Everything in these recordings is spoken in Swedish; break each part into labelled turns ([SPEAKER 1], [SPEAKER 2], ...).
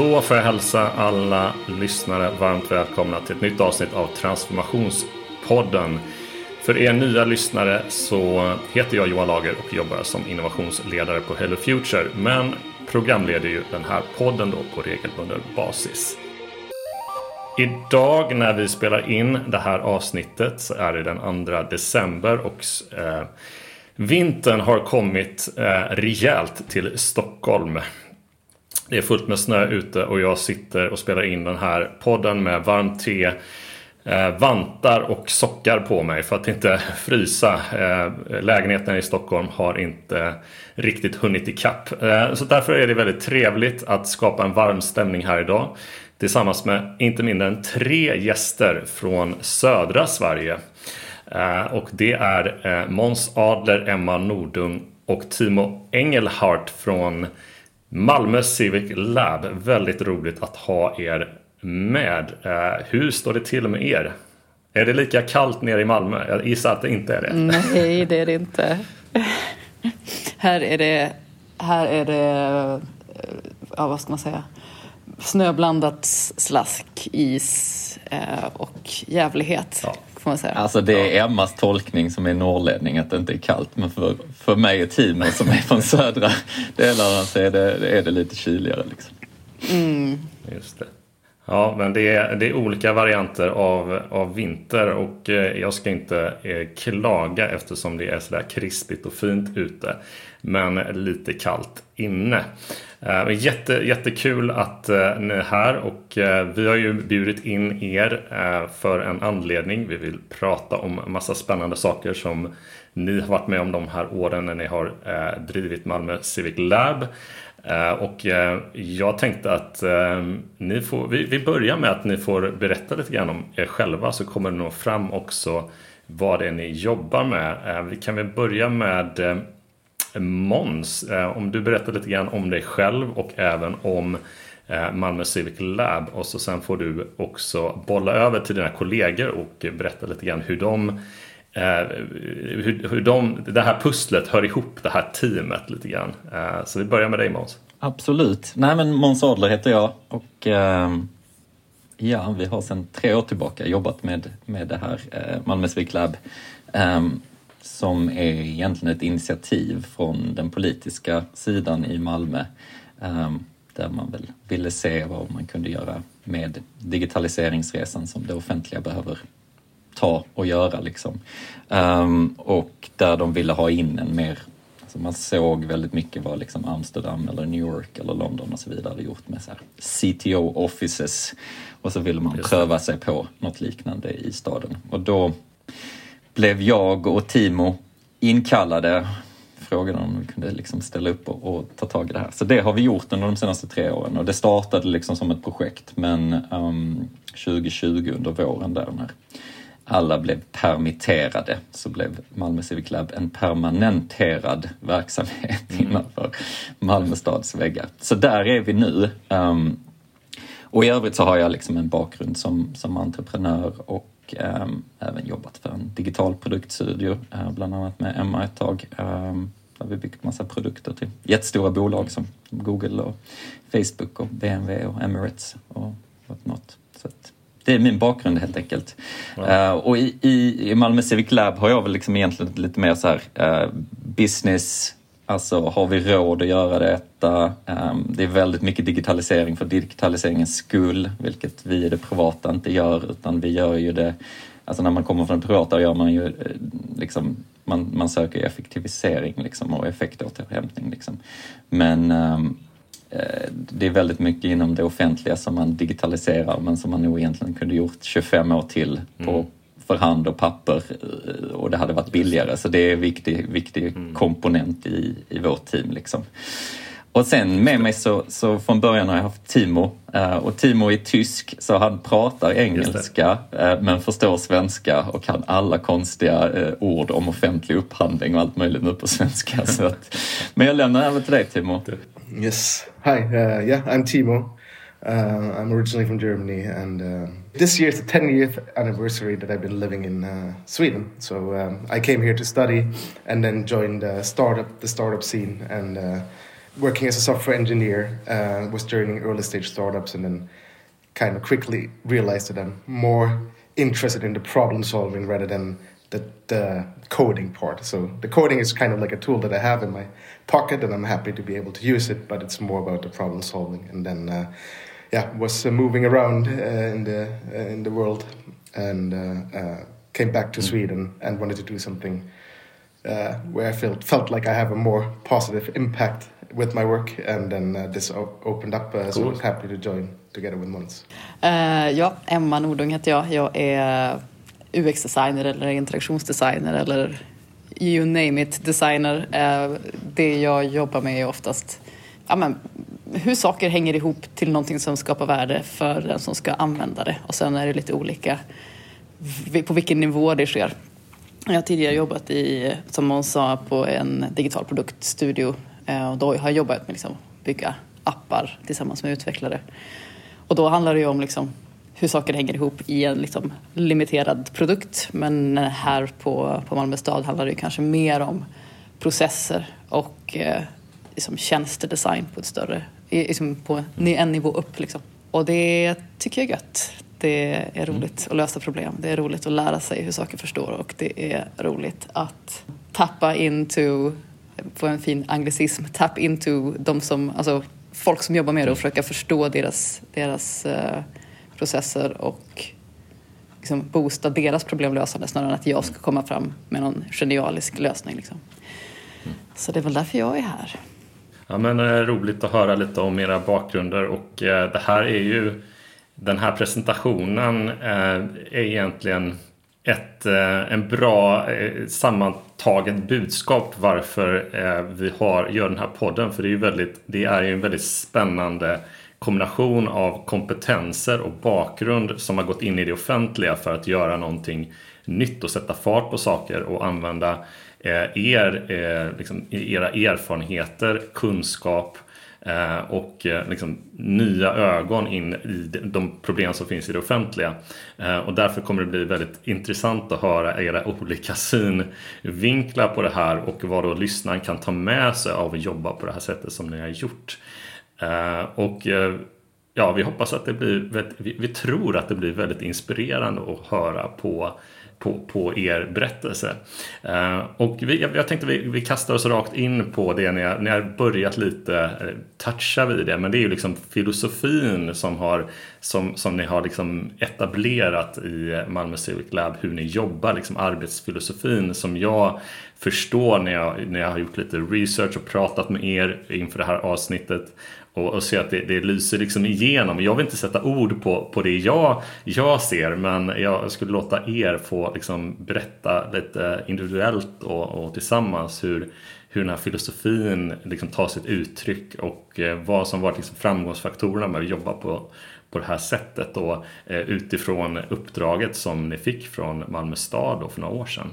[SPEAKER 1] Då får jag hälsa alla lyssnare varmt välkomna till ett nytt avsnitt av Transformationspodden. För er nya lyssnare så heter jag Johan Lager och jobbar som innovationsledare på Hello Future. Men programleder ju den här podden då på regelbunden basis. Idag när vi spelar in det här avsnittet så är det den 2 december och eh, vintern har kommit eh, rejält till Stockholm. Det är fullt med snö ute och jag sitter och spelar in den här podden med varmt te, eh, vantar och sockar på mig för att inte frysa. Eh, lägenheten i Stockholm har inte riktigt hunnit ikapp. Eh, så därför är det väldigt trevligt att skapa en varm stämning här idag. Tillsammans med inte mindre än tre gäster från södra Sverige. Eh, och det är eh, Måns Adler, Emma Nordung och Timo Engelhardt från Malmö Civic Lab. Väldigt roligt att ha er med. Eh, hur står det till med er? Är det lika kallt nere i Malmö? Jag gissar att det inte är det.
[SPEAKER 2] Nej, det är det inte. här är det, här är det, ja vad ska man säga, snöblandat slask, is och jävlighet. Ja får man säga.
[SPEAKER 3] Alltså det är Emmas tolkning som är norrlänning att det inte är kallt men för, för mig och Timo som är från södra delarna så är det, är det lite kyligare. Liksom.
[SPEAKER 2] Mm.
[SPEAKER 1] Just det. Ja, men det är, det är olika varianter av, av vinter och eh, jag ska inte eh, klaga eftersom det är sådär krispigt och fint ute. Men lite kallt inne. Eh, jätte, jättekul att eh, ni är här och eh, vi har ju bjudit in er för en anledning. Vi vill prata om massa spännande saker som ni har varit med om de här åren när ni har drivit Malmö Civic Lab. Och jag tänkte att ni får, vi börjar med att ni får berätta lite grann om er själva så kommer det nog fram också vad det är ni jobbar med. Vi kan väl börja med Måns, eh, om du berättar lite grann om dig själv och även om eh, Malmö Civic Lab och så sen får du också bolla över till dina kollegor och berätta lite grann hur de eh, hur, hur de, det här pusslet hör ihop det här teamet lite grann. Så vi börjar med dig Måns.
[SPEAKER 3] Absolut. Nej men Måns Adler heter jag och ja, vi har sedan tre år tillbaka jobbat med, med det här Malmö Civic Lab ehm, som är egentligen ett initiativ från den politiska sidan i Malmö ehm, där man väl ville se vad man kunde göra med digitaliseringsresan som det offentliga behöver ta och göra. Liksom. Ehm, och där de ville ha in en mer alltså man såg väldigt mycket vad liksom Amsterdam eller New York eller London och så vidare hade gjort med så CTO offices och så ville man pröva sig på något liknande i staden. Och då blev jag och Timo inkallade frågade om vi kunde liksom ställa upp och, och, ta tag i det här. Så det har vi gjort under de senaste tre åren och det startade liksom som ett projekt men um, 2020 under våren där när alla blev permitterade så blev Malmö Civic Lab en permanenterad verksamhet mm. innanför Malmö stads väggar. Så där är vi nu. Um, och i övrigt så har jag liksom en bakgrund som, som entreprenör och eh, även jobbat för en digital produktstudio, eh, bland annat med Emma ett tag. Eh, där vi byggt massa produkter till jättestora bolag som Google och Facebook och BMW och Emirates och något. Så det är min bakgrund helt enkelt. Ja. Uh, och i, i, Malmö Civic Lab har jag väl liksom egentligen lite mer så här uh, business Alltså har vi råd att göra detta? Ehm, det är väldigt mycket digitalisering för digitaliseringens skull, vilket vi i det privata inte gör, utan vi gör ju det... Alltså när man kommer från det privata gör man ju eh, liksom, man, man söker effektivisering liksom och effektåterhämtning. Liksom. Men ehm, eh, det är väldigt mycket inom det offentliga som man digitaliserar men som man nog egentligen kunde gjort 25 år till på, mm för hand och papper eh, och det hade varit billigare. Så det är en viktig, viktig mm. komponent i, i vårt team. Liksom. Och sen med mig så, så från början har jag haft Timo eh, och Timo är tysk så han pratar engelska eh, men förstår svenska och kan alla konstiga ord om offentlig upphandling och allt möjligt nu på svenska. så att, men jag lämnar över till dig Timo.
[SPEAKER 4] Yes, hi, uh, yeah I'm Timo. Uh, I'm originally from Germany, and uh, this year is the 10th anniversary that I've been living in uh, Sweden. So um, I came here to study, and then joined startup, the startup scene, and uh, working as a software engineer, uh, was joining early stage startups, and then kind of quickly realized that I'm more interested in the problem solving rather than the, the coding part. So the coding is kind of like a tool that I have in my pocket, and I'm happy to be able to use it. But it's more about the problem solving. And then, uh, yeah, was uh, moving around uh, in the uh, in the world, and uh, uh, came back to Sweden and wanted to do something where I felt felt like I have a more positive impact with my work. And then this opened up, cool. so I was happy to join together with Måns.
[SPEAKER 2] ja, Emma Nordung heter jag. Jag är UX-designer eller interaktionsdesigner eller you name it designer. Det jag jobbar med är oftast ja, men, hur saker hänger ihop till någonting som skapar värde för den som ska använda det. Och sen är det lite olika på vilken nivå det sker. Jag har tidigare jobbat i, som Måns sa, på en digital produktstudio eh, och då har jag jobbat med att liksom, bygga appar tillsammans med utvecklare. Och då handlar det ju om liksom, hur saker hänger ihop i en liksom limiterad produkt. Men här på, på Malmö stad handlar det kanske mer om processer och eh, liksom tjänstedesign på ett större, liksom på en nivå upp. Liksom. Och det tycker jag är gött. Det är roligt att lösa problem. Det är roligt att lära sig hur saker förstår och det är roligt att tappa into, på en fin anglicism, tap into de som, alltså folk som jobbar med det och försöka förstå deras, deras uh, processer och liksom boosta deras problemlösande snarare än att jag ska komma fram med någon genialisk lösning. Liksom. Så det är väl därför jag är här.
[SPEAKER 1] Ja, men eh, roligt att höra lite om era bakgrunder och eh, det här är ju den här presentationen eh, är egentligen ett, eh, en bra eh, sammantaget budskap varför vi har, gör den här podden. För det är ju väldigt, det är ju en väldigt spännande kombination av kompetenser och bakgrund som har gått in i det offentliga för att göra någonting nytt och sätta fart på saker och använda eh, Eh, er, eh, liksom, era erfarenheter, kunskap eh, och liksom, nya ögon in i de problem som finns i det offentliga. Och därför kommer det bli väldigt intressant att höra era olika synvinklar på det här och vad då lyssnaren kan ta med sig av att jobba på det här sättet som ni har gjort. Och ja, vi hoppas att det blir, vi tror att det blir väldigt inspirerande att höra på på, på er berättelse. Eh, och vi, jag tänkte vi, vi kastar oss rakt in på det när jag, när jag börjat lite eh, toucha vid det. Men det är ju liksom filosofin som, har, som, som ni har liksom etablerat i Malmö Civic Lab. Hur ni jobbar, liksom arbetsfilosofin som jag förstår när jag, när jag har gjort lite research och pratat med er inför det här avsnittet och, och se att det, det lyser liksom igenom. Jag vill inte sätta ord på, på det jag, jag ser men jag skulle låta er få liksom berätta lite individuellt och, och tillsammans hur, hur den här filosofin liksom tar sitt uttryck och eh, vad som varit liksom framgångsfaktorerna med att jobba på, på det här sättet och eh, utifrån uppdraget som ni fick från Malmö stad då för några år sedan.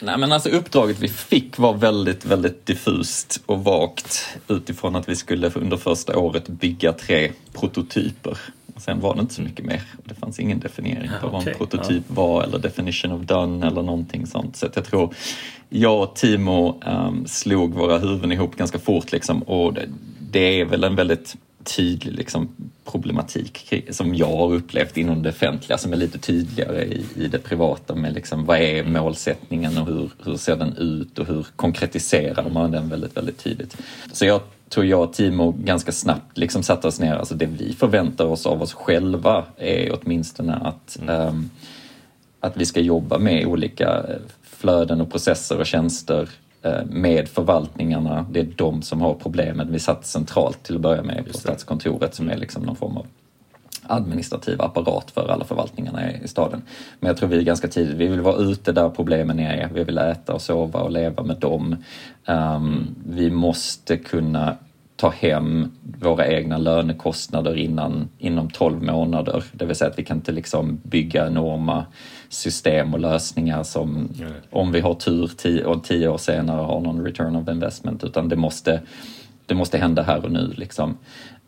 [SPEAKER 3] Nej men alltså uppdraget vi fick var väldigt, väldigt diffust och vagt utifrån att vi skulle under första året bygga tre prototyper. Och sen var det inte så mycket mer. Det fanns ingen definiering på vad en prototyp var eller definition of done eller någonting sånt. Så jag tror jag och Timo um, slog våra huvuden ihop ganska fort liksom och det, det är väl en väldigt tydlig liksom, problematik som jag har upplevt inom det offentliga som är lite tydligare i, i det privata med liksom, vad är målsättningen och hur, hur ser den ut och hur konkretiserar man den väldigt, väldigt tydligt. Så jag tror jag och Timo ganska snabbt liksom satte oss ner, alltså det vi förväntar oss av oss själva är åtminstone att, mm. um, att vi ska jobba med olika flöden och processer och tjänster Eh, med förvaltningarna. Det är de som har problemet. Vi satt centralt till att börja med på Statskontoret som är liksom någon form av administrativ apparat för alla förvaltningarna i staden. Men jag tror vi är ganska tidigt, vi vill vara ute där problemen är, vi vill äta och sova och leva med dem. Um, vi måste kunna ta hem våra egna lönekostnader innan, inom 12 månader. Det vill säga att vi kan inte liksom bygga enorma system och lösningar som om vi har tur tio, och tio år senare har någon return of investment utan det måste, det måste hända här och nu. Liksom.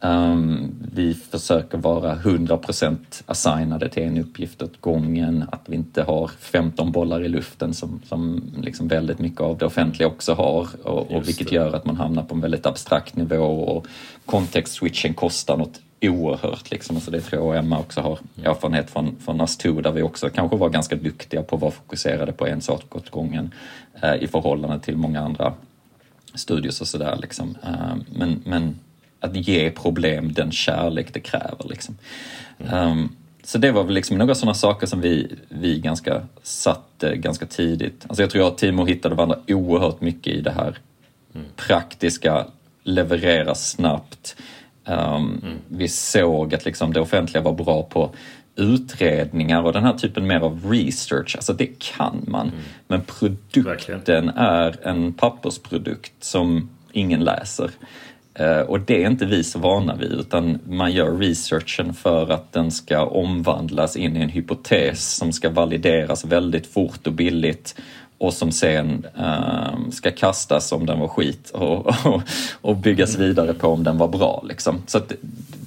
[SPEAKER 3] Um, vi försöker vara 100% assignade till en uppgift åt gången, att vi inte har 15 bollar i luften som, som liksom väldigt mycket av det offentliga också har och, och vilket gör att man hamnar på en väldigt abstrakt nivå och context-switchen kostar något oerhört. Liksom. Alltså det tror jag Emma också har erfarenhet från, från us där vi också kanske var ganska duktiga på att vara fokuserade på en sak åt gången eh, i förhållande till många andra studios och sådär. Liksom. Eh, men, men att ge problem den kärlek det kräver. Liksom. Mm. Um, så det var väl liksom några sådana saker som vi, vi ganska satte ganska tidigt. Alltså jag tror att Timo hittade varandra oerhört mycket i det här mm. praktiska, leverera snabbt. Um, mm. Vi såg att liksom det offentliga var bra på utredningar och den här typen mer av research, alltså det kan man. Mm. Men produkten Verkligen. är en pappersprodukt som ingen läser. Eh, och det är inte vi så vana vid utan man gör researchen för att den ska omvandlas in i en hypotes som ska valideras väldigt fort och billigt och som sen um, ska kastas om den var skit och, och, och byggas vidare på om den var bra. Liksom. Så det,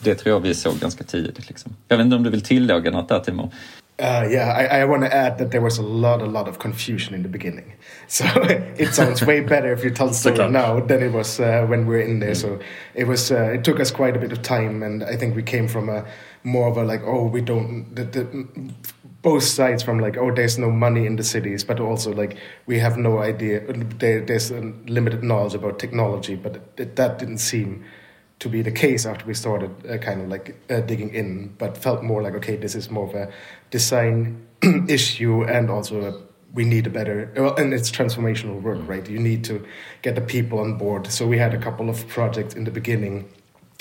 [SPEAKER 3] det, tror jag vi såg ganska tidigt. Liksom. Jag vet inte om du vill tillägga något där Timo?
[SPEAKER 4] Uh, yeah, I, I want to add that there was a lot, a lot of confusion in the beginning. So it sounds way better if you tell the story now than it was uh, when we were in there. Mm. So it was, uh, it took us quite a bit of time, and I think we came from a more of a like, oh, we don't. The, the, both sides from like, oh, there's no money in the cities, but also like we have no idea. There, there's limited knowledge about technology, but it, that didn't seem to be the case after we started uh, kind of like uh, digging in, but felt more like okay, this is more of a design issue and also a, we need a better well, and it's transformational work, mm. right? You need to get the people on board. So we had a couple of projects in the beginning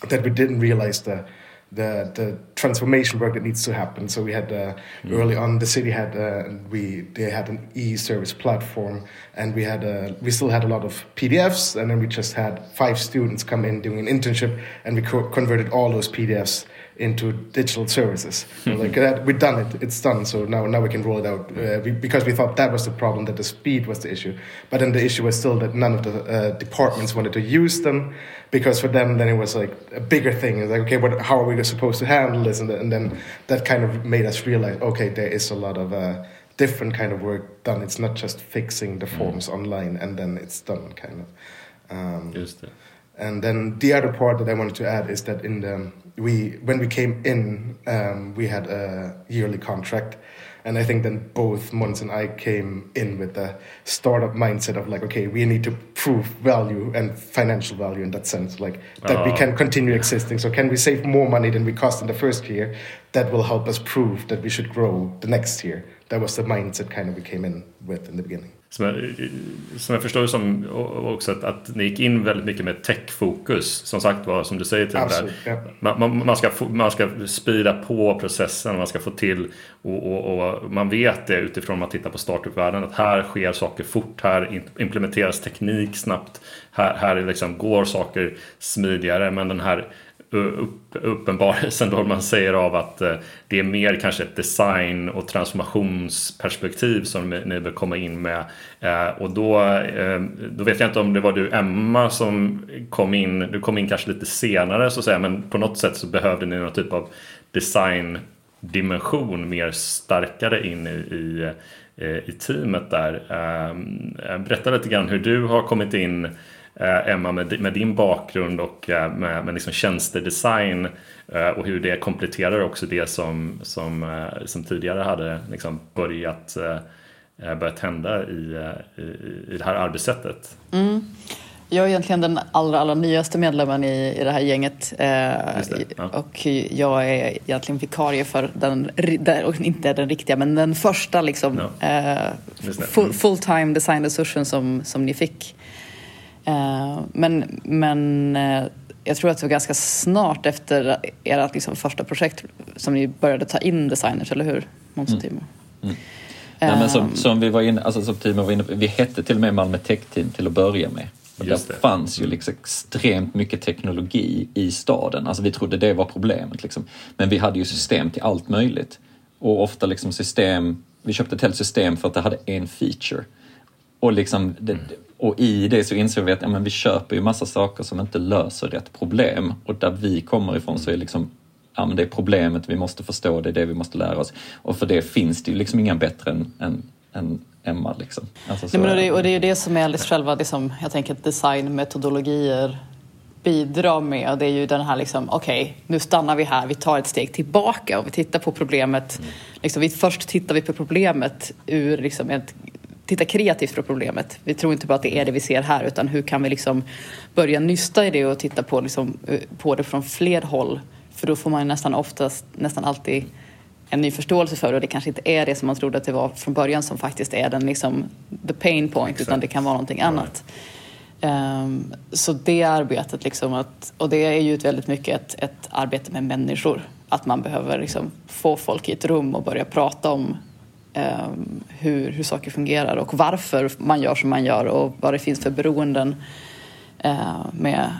[SPEAKER 4] that we didn't realize the the the transformation work that needs to happen. So we had uh, mm. early on the city had uh, we they had an e-service platform, and we had uh, we still had a lot of PDFs, and then we just had five students come in doing an internship, and we co- converted all those PDFs into digital services. like that, we've done it; it's done. So now, now we can roll it out uh, we, because we thought that was the problem, that the speed was the issue. But then the issue was still that none of the uh, departments wanted to use them because for them, then it was like a bigger thing. It's like, okay, what, how are we supposed to handle this? And, and then that kind of made us realize, okay, there is a lot of uh, different kind of work done. It's not just fixing the forms mm. online and then it's done, kind of. Um. And then the other part that I wanted to add is that in the we when we came in, um, we had a yearly contract, and I think then both Mons and I came in with the startup mindset of like, okay, we need to prove value and financial value in that sense, like that oh. we can continue existing. So can we save more money than we cost in the first year? That will help us prove that we should grow the next year. That was the mindset kind of we came in with in the beginning.
[SPEAKER 1] Som jag, som jag förstår som också att, att ni gick in väldigt mycket med tech-fokus. Som sagt var, som du säger till Absolut, där, ja. man, man, ska, man ska sprida på processen, man ska få till och, och, och man vet det utifrån att man tittar på startup-världen att här sker saker fort, här implementeras teknik snabbt, här, här liksom går saker smidigare men den här upp, uppenbarelsen då man säger av att eh, det är mer kanske ett design och transformationsperspektiv som ni bör komma in med. Eh, och då, eh, då vet jag inte om det var du Emma som kom in, du kom in kanske lite senare så att säga, men på något sätt så behövde ni någon typ av designdimension mer starkare in i, i, i teamet där. Berätta lite grann hur du har kommit in Emma, med, med din bakgrund och eh, med, med liksom tjänstedesign eh, och hur det kompletterar också det som, som, som tidigare hade liksom börjat, börjat hända i, i, i det här arbetssättet.
[SPEAKER 2] Mm. Jag är egentligen den allra, allra nyaste medlemmen i, i det här gänget. Eh, ja. Och jag är egentligen vikarie för den, inte den riktiga, men den första liksom, ja. eh, mm. full, time design resursen som, som ni fick. Eh, men, men eh, jag tror att det var ganska snart efter ert liksom första projekt som ni började ta in designers, eller hur? Måns och Timo? Mm.
[SPEAKER 3] Mm. Nej, men som, som, vi var inne, alltså som Timo var inne på, vi hette till och med Malmö Tech Team till att börja med. Och där det. fanns ju mm. liksom extremt mycket teknologi i staden. Alltså vi trodde det var problemet. Liksom. Men vi hade ju system till allt möjligt. Och ofta liksom system, vi köpte ett helt system för att det hade en feature. Och liksom, det, Och i det så insåg vi att ja, men vi köper ju massa saker som inte löser rätt problem. Och där vi kommer ifrån så är liksom ja, men det är problemet vi måste förstå, det är det vi måste lära oss. Och för det finns det ju liksom inga bättre än, än, än Emma. Liksom.
[SPEAKER 2] Alltså, Nej, men och, det, och det är ju det som är liksom själva det som jag tänker designmetodologier bidrar med. Det är ju den här liksom, okej, okay, nu stannar vi här, vi tar ett steg tillbaka och vi tittar på problemet. Mm. Liksom, vi, först tittar vi på problemet ur liksom ett titta kreativt på problemet. Vi tror inte bara att det är det vi ser här utan hur kan vi liksom börja nysta i det och titta på, liksom, eh, på det från fler håll. För då får man nästan oftast, nästan alltid en ny förståelse för det och det kanske inte är det som man trodde att det var från början som faktiskt är den liksom the pain point Exakt. utan det kan vara någonting annat. Um, så det arbetet liksom att, och det är ju väldigt mycket ett, ett arbete med människor. Att man behöver liksom få folk i ett rum och börja prata om um, hur, hur saker fungerar och varför man gör som man gör och vad det finns för beroenden uh, med,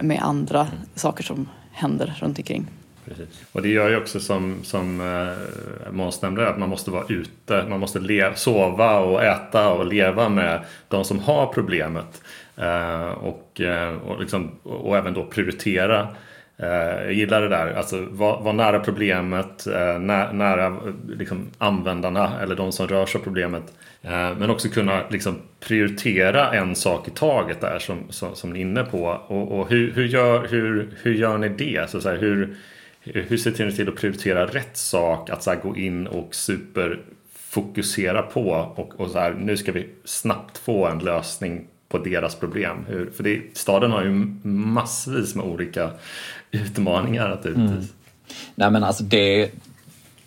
[SPEAKER 2] med andra mm. saker som händer runt omkring.
[SPEAKER 1] Precis. Och det gör ju också som, som eh, Måns nämnde att man måste vara ute, man måste le, sova och äta och leva med de som har problemet. Eh, och, eh, och, liksom, och även då prioritera eh, Eh, jag gillar det där, alltså vara var nära problemet, eh, nä, nära liksom, användarna eller de som rör sig av problemet. Eh, men också kunna liksom, prioritera en sak i taget där som, som, som ni är inne på. Och, och hur, hur, gör, hur, hur gör ni det? Så, så här, hur, hur ser ni till att prioritera rätt sak? Att så här, gå in och superfokusera på och, och så här, nu ska vi snabbt få en lösning på deras problem. Hur, för det, staden har ju massvis med olika utmaningar naturligtvis. Mm.
[SPEAKER 3] Nej men alltså det,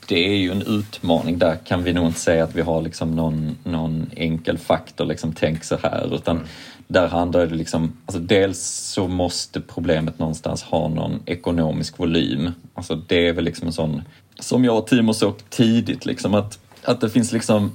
[SPEAKER 3] det är ju en utmaning. Där kan vi nog inte säga att vi har liksom någon, någon enkel faktor, liksom tänk så här. Utan mm. där handlar det liksom, alltså dels så måste problemet någonstans ha någon ekonomisk volym. Alltså det är väl liksom en sån, som jag och Timo såg tidigt, liksom att, att det finns liksom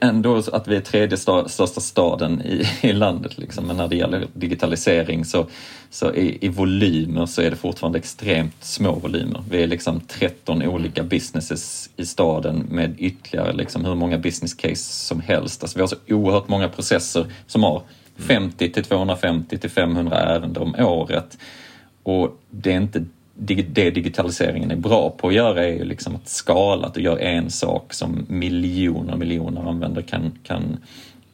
[SPEAKER 3] ändå att vi är tredje största staden i, i landet. Liksom. Men när det gäller digitalisering så, så i, i volymer så är det fortfarande extremt små volymer. Vi är liksom 13 olika businesses i staden med ytterligare liksom hur många business case som helst. Alltså vi har så oerhört många processer som har 50 till 250 till 500 ärenden om året. Och det är inte det digitaliseringen är bra på att göra är ju liksom att skala, att du gör en sak som miljoner och miljoner användare kan, kan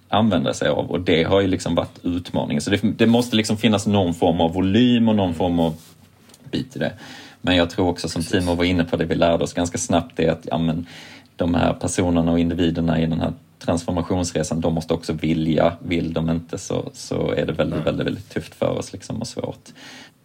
[SPEAKER 3] använda sig av och det har ju liksom varit utmaningen. Så det, det, måste liksom finnas någon form av volym och någon form av bit i det. Men jag tror också som Timo var inne på, det vi lärde oss ganska snabbt är att ja, men, de här personerna och individerna i den här transformationsresan, de måste också vilja. Vill de inte så, så är det väldigt, väldigt, väldigt tufft för oss liksom och svårt.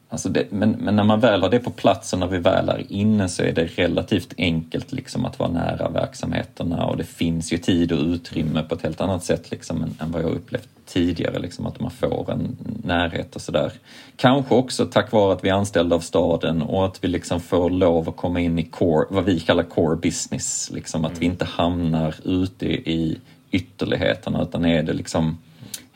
[SPEAKER 3] Alltså det, men, men, när man väl har det på plats och när vi väl är inne så är det relativt enkelt liksom att vara nära verksamheterna och det finns ju tid och utrymme på ett helt annat sätt liksom än, än vad jag upplevt tidigare, liksom att man får en närhet och sådär. Kanske också tack vare att vi är anställda av staden och att vi liksom får lov att komma in i core, vad vi kallar core business, liksom att vi inte hamnar ute i ytterligheterna utan är det liksom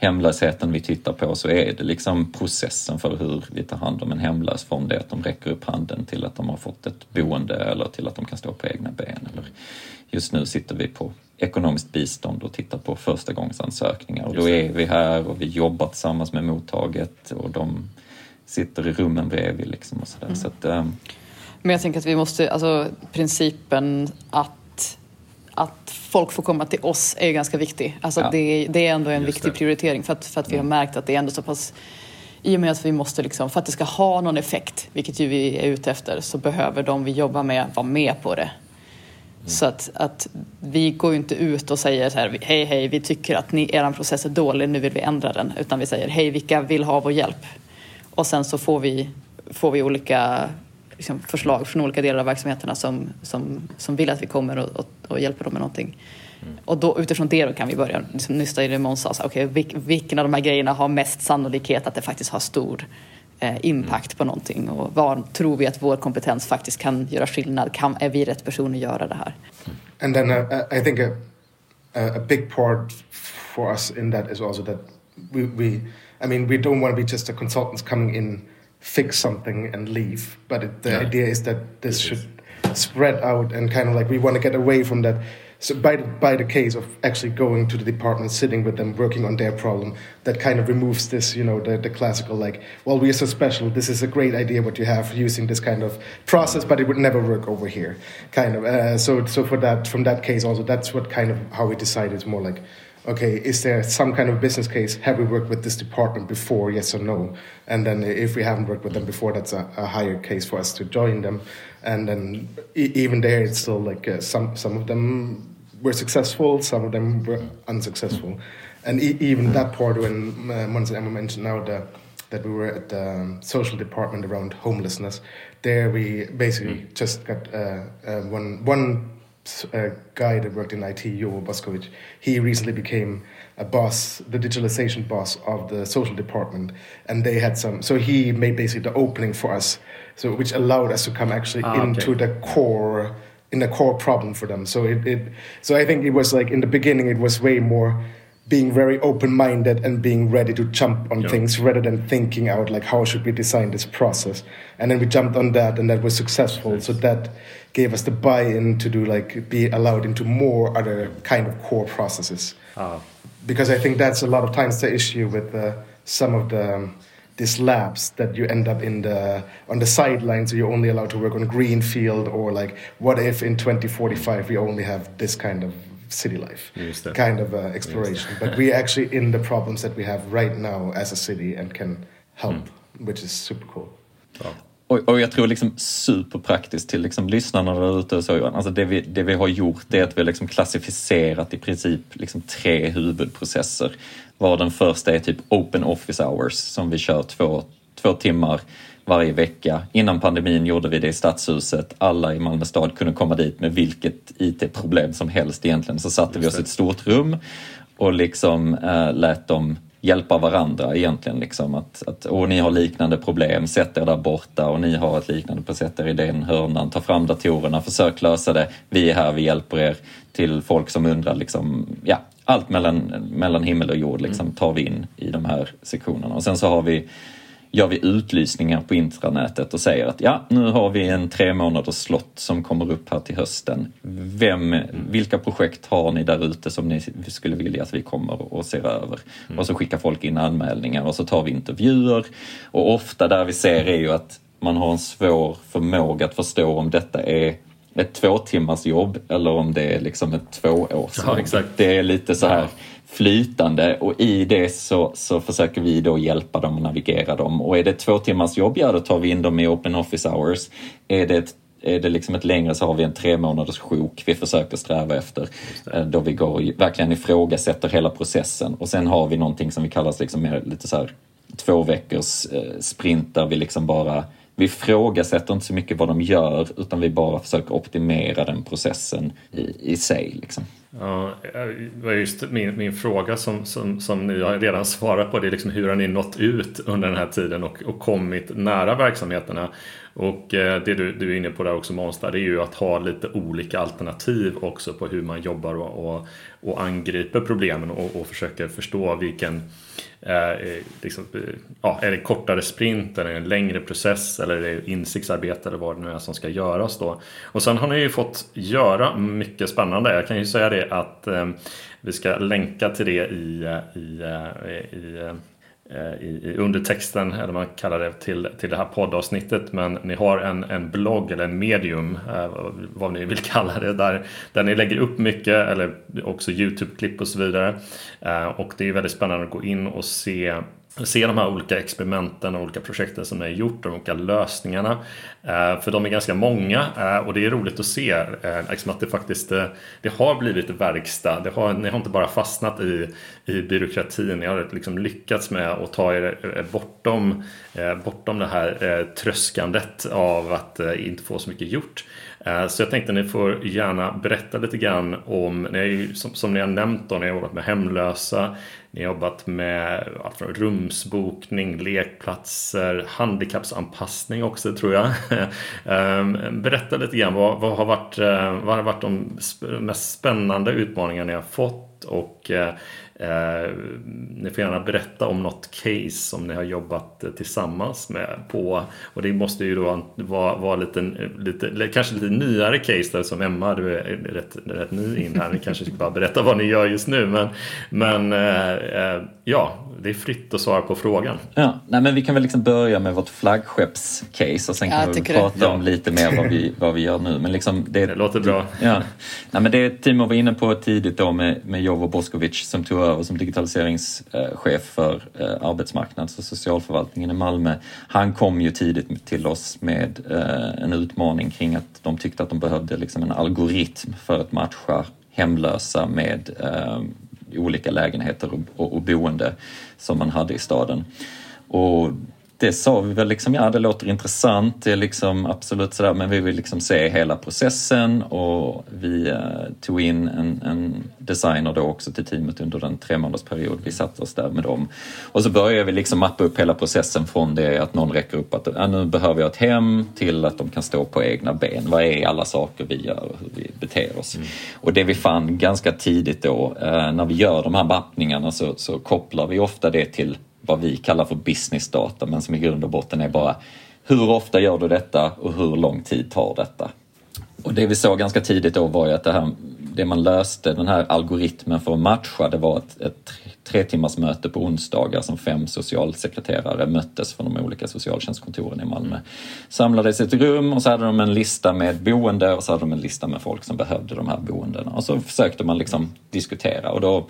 [SPEAKER 3] hemlösheten vi tittar på så är det liksom processen för hur vi tar hand om en hemlös från det att de räcker upp handen till att de har fått ett boende eller till att de kan stå på egna ben. Eller just nu sitter vi på ekonomiskt bistånd och tittar på förstagångsansökningar och då är vi här och vi jobbar tillsammans med mottaget och de sitter i rummen bredvid liksom och sådär. Mm. Så att, um...
[SPEAKER 2] Men jag tänker att vi måste, alltså principen att att folk får komma till oss är ju ganska viktig. Alltså ja. det, det, är ändå en Just viktig det. prioritering för att, för att vi har mm. märkt att det är ändå så pass i och med att vi måste, liksom, för att det ska ha någon effekt, vilket ju vi är ute efter, så behöver de vi jobbar med vara med på det. Mm. Så att, att vi går ju inte ut och säger så här, hej hej, vi tycker att ni, er process är dålig, nu vill vi ändra den. Utan vi säger, hej, vilka vill ha vår hjälp? Och sen så får vi, får vi olika liksom, förslag från olika delar av verksamheterna som, som, som vill att vi kommer och, och, och hjälper dem med någonting. Mm. Och då, utifrån det då kan vi börja liksom, nysta i det Måns sa. Okay, vil, vilken av de här grejerna har mest sannolikhet att det faktiskt har stor eh, impact mm. på någonting? Och var tror vi att vår kompetens faktiskt kan göra skillnad? Kan, är vi rätt person att göra det här?
[SPEAKER 4] And then uh, I think a, a big part for us in that is also that we, we I mean, we don't want to be just a consultants coming in fix something and leave. But it, the yeah. idea is that this should spread out and kind of like we want to get away from that. So by the, by the case of actually going to the department, sitting with them, working on their problem, that kind of removes this, you know, the, the classical like, well, we are so special. This is a great idea what you have using this kind of process, but it would never work over here, kind of. Uh, so so for that from that case also, that's what kind of how we decided more like okay, is there some kind of business case? Have we worked with this department before? Yes or no? And then if we haven't worked with them before, that's a, a higher case for us to join them. And then e- even there, it's still like uh, some some of them were successful, some of them were unsuccessful. And e- even that part, when uh, Emma mentioned now the, that we were at the um, social department around homelessness, there we basically just got uh, uh, one one a guy that worked in IT, Jovo Boskovic, he recently became a boss, the digitalization boss of the social department, and they had some. So he made basically the opening for us, so which allowed us to come actually
[SPEAKER 1] Ah,
[SPEAKER 4] into
[SPEAKER 1] okay.
[SPEAKER 4] the core, in the core problem for them. So it, it, so I think it was like in the beginning, it was way more being very open-minded and being ready to jump on
[SPEAKER 1] Yeah.
[SPEAKER 4] things rather than thinking out like how should we design this process? And then we jumped on that and that was successful. So that gave us the buy-in to do like be allowed into more other kind of core processes.
[SPEAKER 1] Ah,
[SPEAKER 4] because i think that's a lot of times the issue with uh, some of the um, these labs that you end up in the on the sidelines so you're only allowed to work on green field or like what if in 2045 we only have this kind of city life
[SPEAKER 1] det.
[SPEAKER 4] kind of uh, exploration but we're actually in the problems that we have right now as a city and can help which is super cool
[SPEAKER 1] ja.
[SPEAKER 3] Och, och jag tror liksom superpraktiskt till liksom lyssnarna där ute och så. Alltså det, vi, det vi har gjort är att vi har liksom klassificerat i princip liksom tre huvudprocesser. Var den första är typ open office hours som vi kör två, två timmar varje vecka. Innan pandemin gjorde vi det i Stadshuset. Alla i Malmö stad kunde komma dit med vilket IT-problem som helst egentligen. Så satte vi oss i ett stort rum och liksom äh, lät dem hjälpa varandra egentligen. Liksom att, att åh, ni har liknande problem, sätt er där borta och ni har ett liknande på sätt er i den hörnan. Ta fram datorerna, försök lösa det. Vi är här, vi hjälper er. Till folk som undrar, liksom, ja, allt mellan, mellan himmel och jord liksom, tar vi in i de här sektionerna. Och sen så har vi gör vi utlysningar på intranätet och säger att ja, nu har vi en tre månaders slott som kommer upp här till hösten. Vem, vilka projekt har ni där ute som ni skulle vilja att vi kommer och ser över? Och så skickar folk in anmälningar och så tar vi intervjuer. Och ofta där vi ser är ju att man har en svår förmåga att förstå om detta är ett två timmars jobb eller om det är liksom ett tvåårsjobb.
[SPEAKER 1] Ja.
[SPEAKER 3] Det är lite så här flytande och i det så, så försöker vi då hjälpa dem och navigera dem. Och är det två timmars jobb, ja då tar vi in dem i open office hours. Är det ett är det liksom ett längre så har vi en tre månaders sjok vi försöker sträva efter. eh, Då vi går och verkligen ifrågasätter hela processen. Och sen har vi någonting som vi kallar liksom mer lite så här två veckors eh, sprint där vi liksom bara vi ifrågasätter inte så mycket vad de gör utan vi bara försöker optimera den processen i, i sig. Liksom.
[SPEAKER 1] Ja, eh, det var just min, min fråga som, som, som ni har redan svarat på. Det är liksom hur har ni nått ut under den här tiden och, och kommit nära verksamheterna? Och eh, det du, du är inne på där också Måns, det är ju att ha lite olika alternativ också på hur man jobbar och, och, och angriper problemen och, och försöker förstå vilken eh, eh liksom, eh, ja, är det kortare sprint eller en längre process eller är det insiktsarbete eller vad det nu är som ska göras då. Och sen har ni ju fått göra mycket spännande. Jag kan ju säga det att eh, vi ska länka till det i, i, i i, Eh, i undertexten, eller man kallar det, till, till det här poddavsnittet. Men ni har en, en blogg eller en medium, eh, vad ni vill kalla det, där, där ni lägger upp mycket, eller också YouTube-klipp och så vidare. Eh, och det är väldigt spännande att gå in och se se de här olika experimenten och olika projekten som är gjort, de olika lösningarna. Eh, för de är ganska många eh, och det är roligt att se eh, liksom att det faktiskt det har blivit verkstad. Det har, ni har inte bara fastnat i, i byråkratin, ni har liksom lyckats med att ta er bortom, bortom det här tröskandet av att inte få så mycket gjort. Eh, så jag tänkte ni får gärna berätta lite grann om, ni ju, som, som ni har nämnt då, ni har jobbat med hemlösa, ni har jobbat med allt från rumsbokning, lekplatser, handikappsanpassning också tror jag. Ehm, berätta lite grann, vad, vad, har varit, eh, vad har varit de mest spännande utmaningar ni har fått? Och eh, eh, ni får gärna berätta om något case som ni har jobbat eh, tillsammans med på. Och det måste ju då vara, vara lite, lite, kanske lite nyare case där som Emma, du är rätt, rätt ny in här. Ni kanske ska bara berätta vad ni gör just nu. Men, men eh, eh, ja, det är fritt att svara på frågan.
[SPEAKER 3] Ja, nej, men vi kan väl liksom börja med vårt flaggskeppscase och sen kan vi prata det. om lite mer vad vi, vad vi gör nu. Men liksom
[SPEAKER 1] det, det låter bra.
[SPEAKER 3] Ja, nej, men det Timo var inne på tidigt då med, med Jovo Boskovic som tog över som digitaliseringschef för eh, arbetsmarknads och socialförvaltningen i Malmö. Han kom ju tidigt till oss med eh, en utmaning kring att de tyckte att de behövde liksom en algoritm för att matcha hemlösa med eh, olika lägenheter och, och, och boende som man hade i staden. Och det sa vi väl liksom, ja det låter intressant, det är liksom absolut sådär, men vi vill liksom se hela processen och vi eh, tog in en, en, designer då också till teamet under en tre period. Vi satte oss där med dem. Och så började vi liksom mappa upp hela processen från det att någon räcker upp att ja, nu behöver jag ett hem till att de kan stå på egna ben. Vad är alla saker vi gör och hur vi beter oss? Mm. Och det vi fann ganska tidigt då, eh, när vi gör de här mappningarna så, så kopplar vi ofta det till vad vi kallar för business data men som i grund och botten är bara hur ofta gör du detta och hur lång tid tar detta? Och det vi såg ganska tidigt då var ju att det, här, det man löste, den här algoritmen för att matcha, det var ett, ett tre timmars möte på onsdagar som fem socialsekreterare möttes från de olika socialtjänstkontoren i Malmö. Samlades i ett rum och så hade de en lista med boende och så hade de en lista med folk som behövde de här boendena. Och så försökte man liksom diskutera och då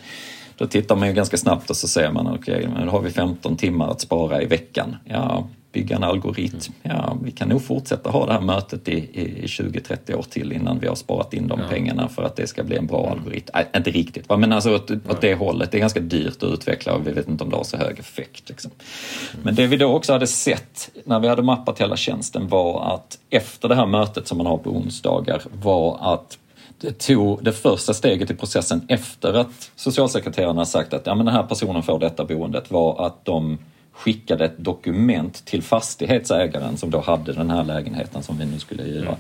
[SPEAKER 3] då tittar man ju ganska snabbt och så ser man, okej, okay, då har vi 15 timmar att spara i veckan. Ja, bygga en algoritm. Ja, vi kan nog fortsätta ha det här mötet i, i 20-30 år till innan vi har sparat in de ja. pengarna för att det ska bli en bra algoritm. Äh, inte riktigt, va? men alltså åt, åt det hållet. Det är ganska dyrt att utveckla och vi vet inte om det har så hög effekt. Liksom. Men det vi då också hade sett när vi hade mappat hela tjänsten var att efter det här mötet som man har på onsdagar var att tog det första steget i processen efter att socialsekreterarna sagt att ja, men den här personen får detta boendet var att de skickade ett dokument till fastighetsägaren som då hade den här lägenheten som vi nu skulle hyra.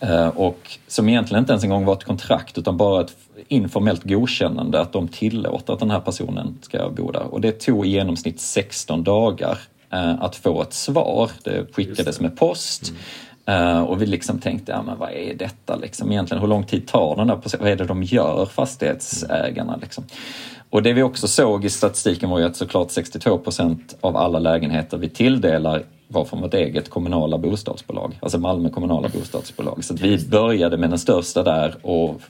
[SPEAKER 3] Mm. Och som egentligen inte ens en gång var ett kontrakt utan bara ett informellt godkännande att de tillåter att den här personen ska bo där. Och det tog i genomsnitt 16 dagar eh, att få ett svar. Det skickades det. med post. Mm. Uh, och vi liksom tänkte, ja men vad är detta liksom egentligen? Hur lång tid tar den där processen? Vad är det de gör, fastighetsägarna liksom? Och det vi också såg i statistiken var ju att såklart 62 procent av alla lägenheter vi tilldelar var från vårt eget kommunala bostadsbolag, alltså Malmö kommunala bostadsbolag. Så vi började med den största där och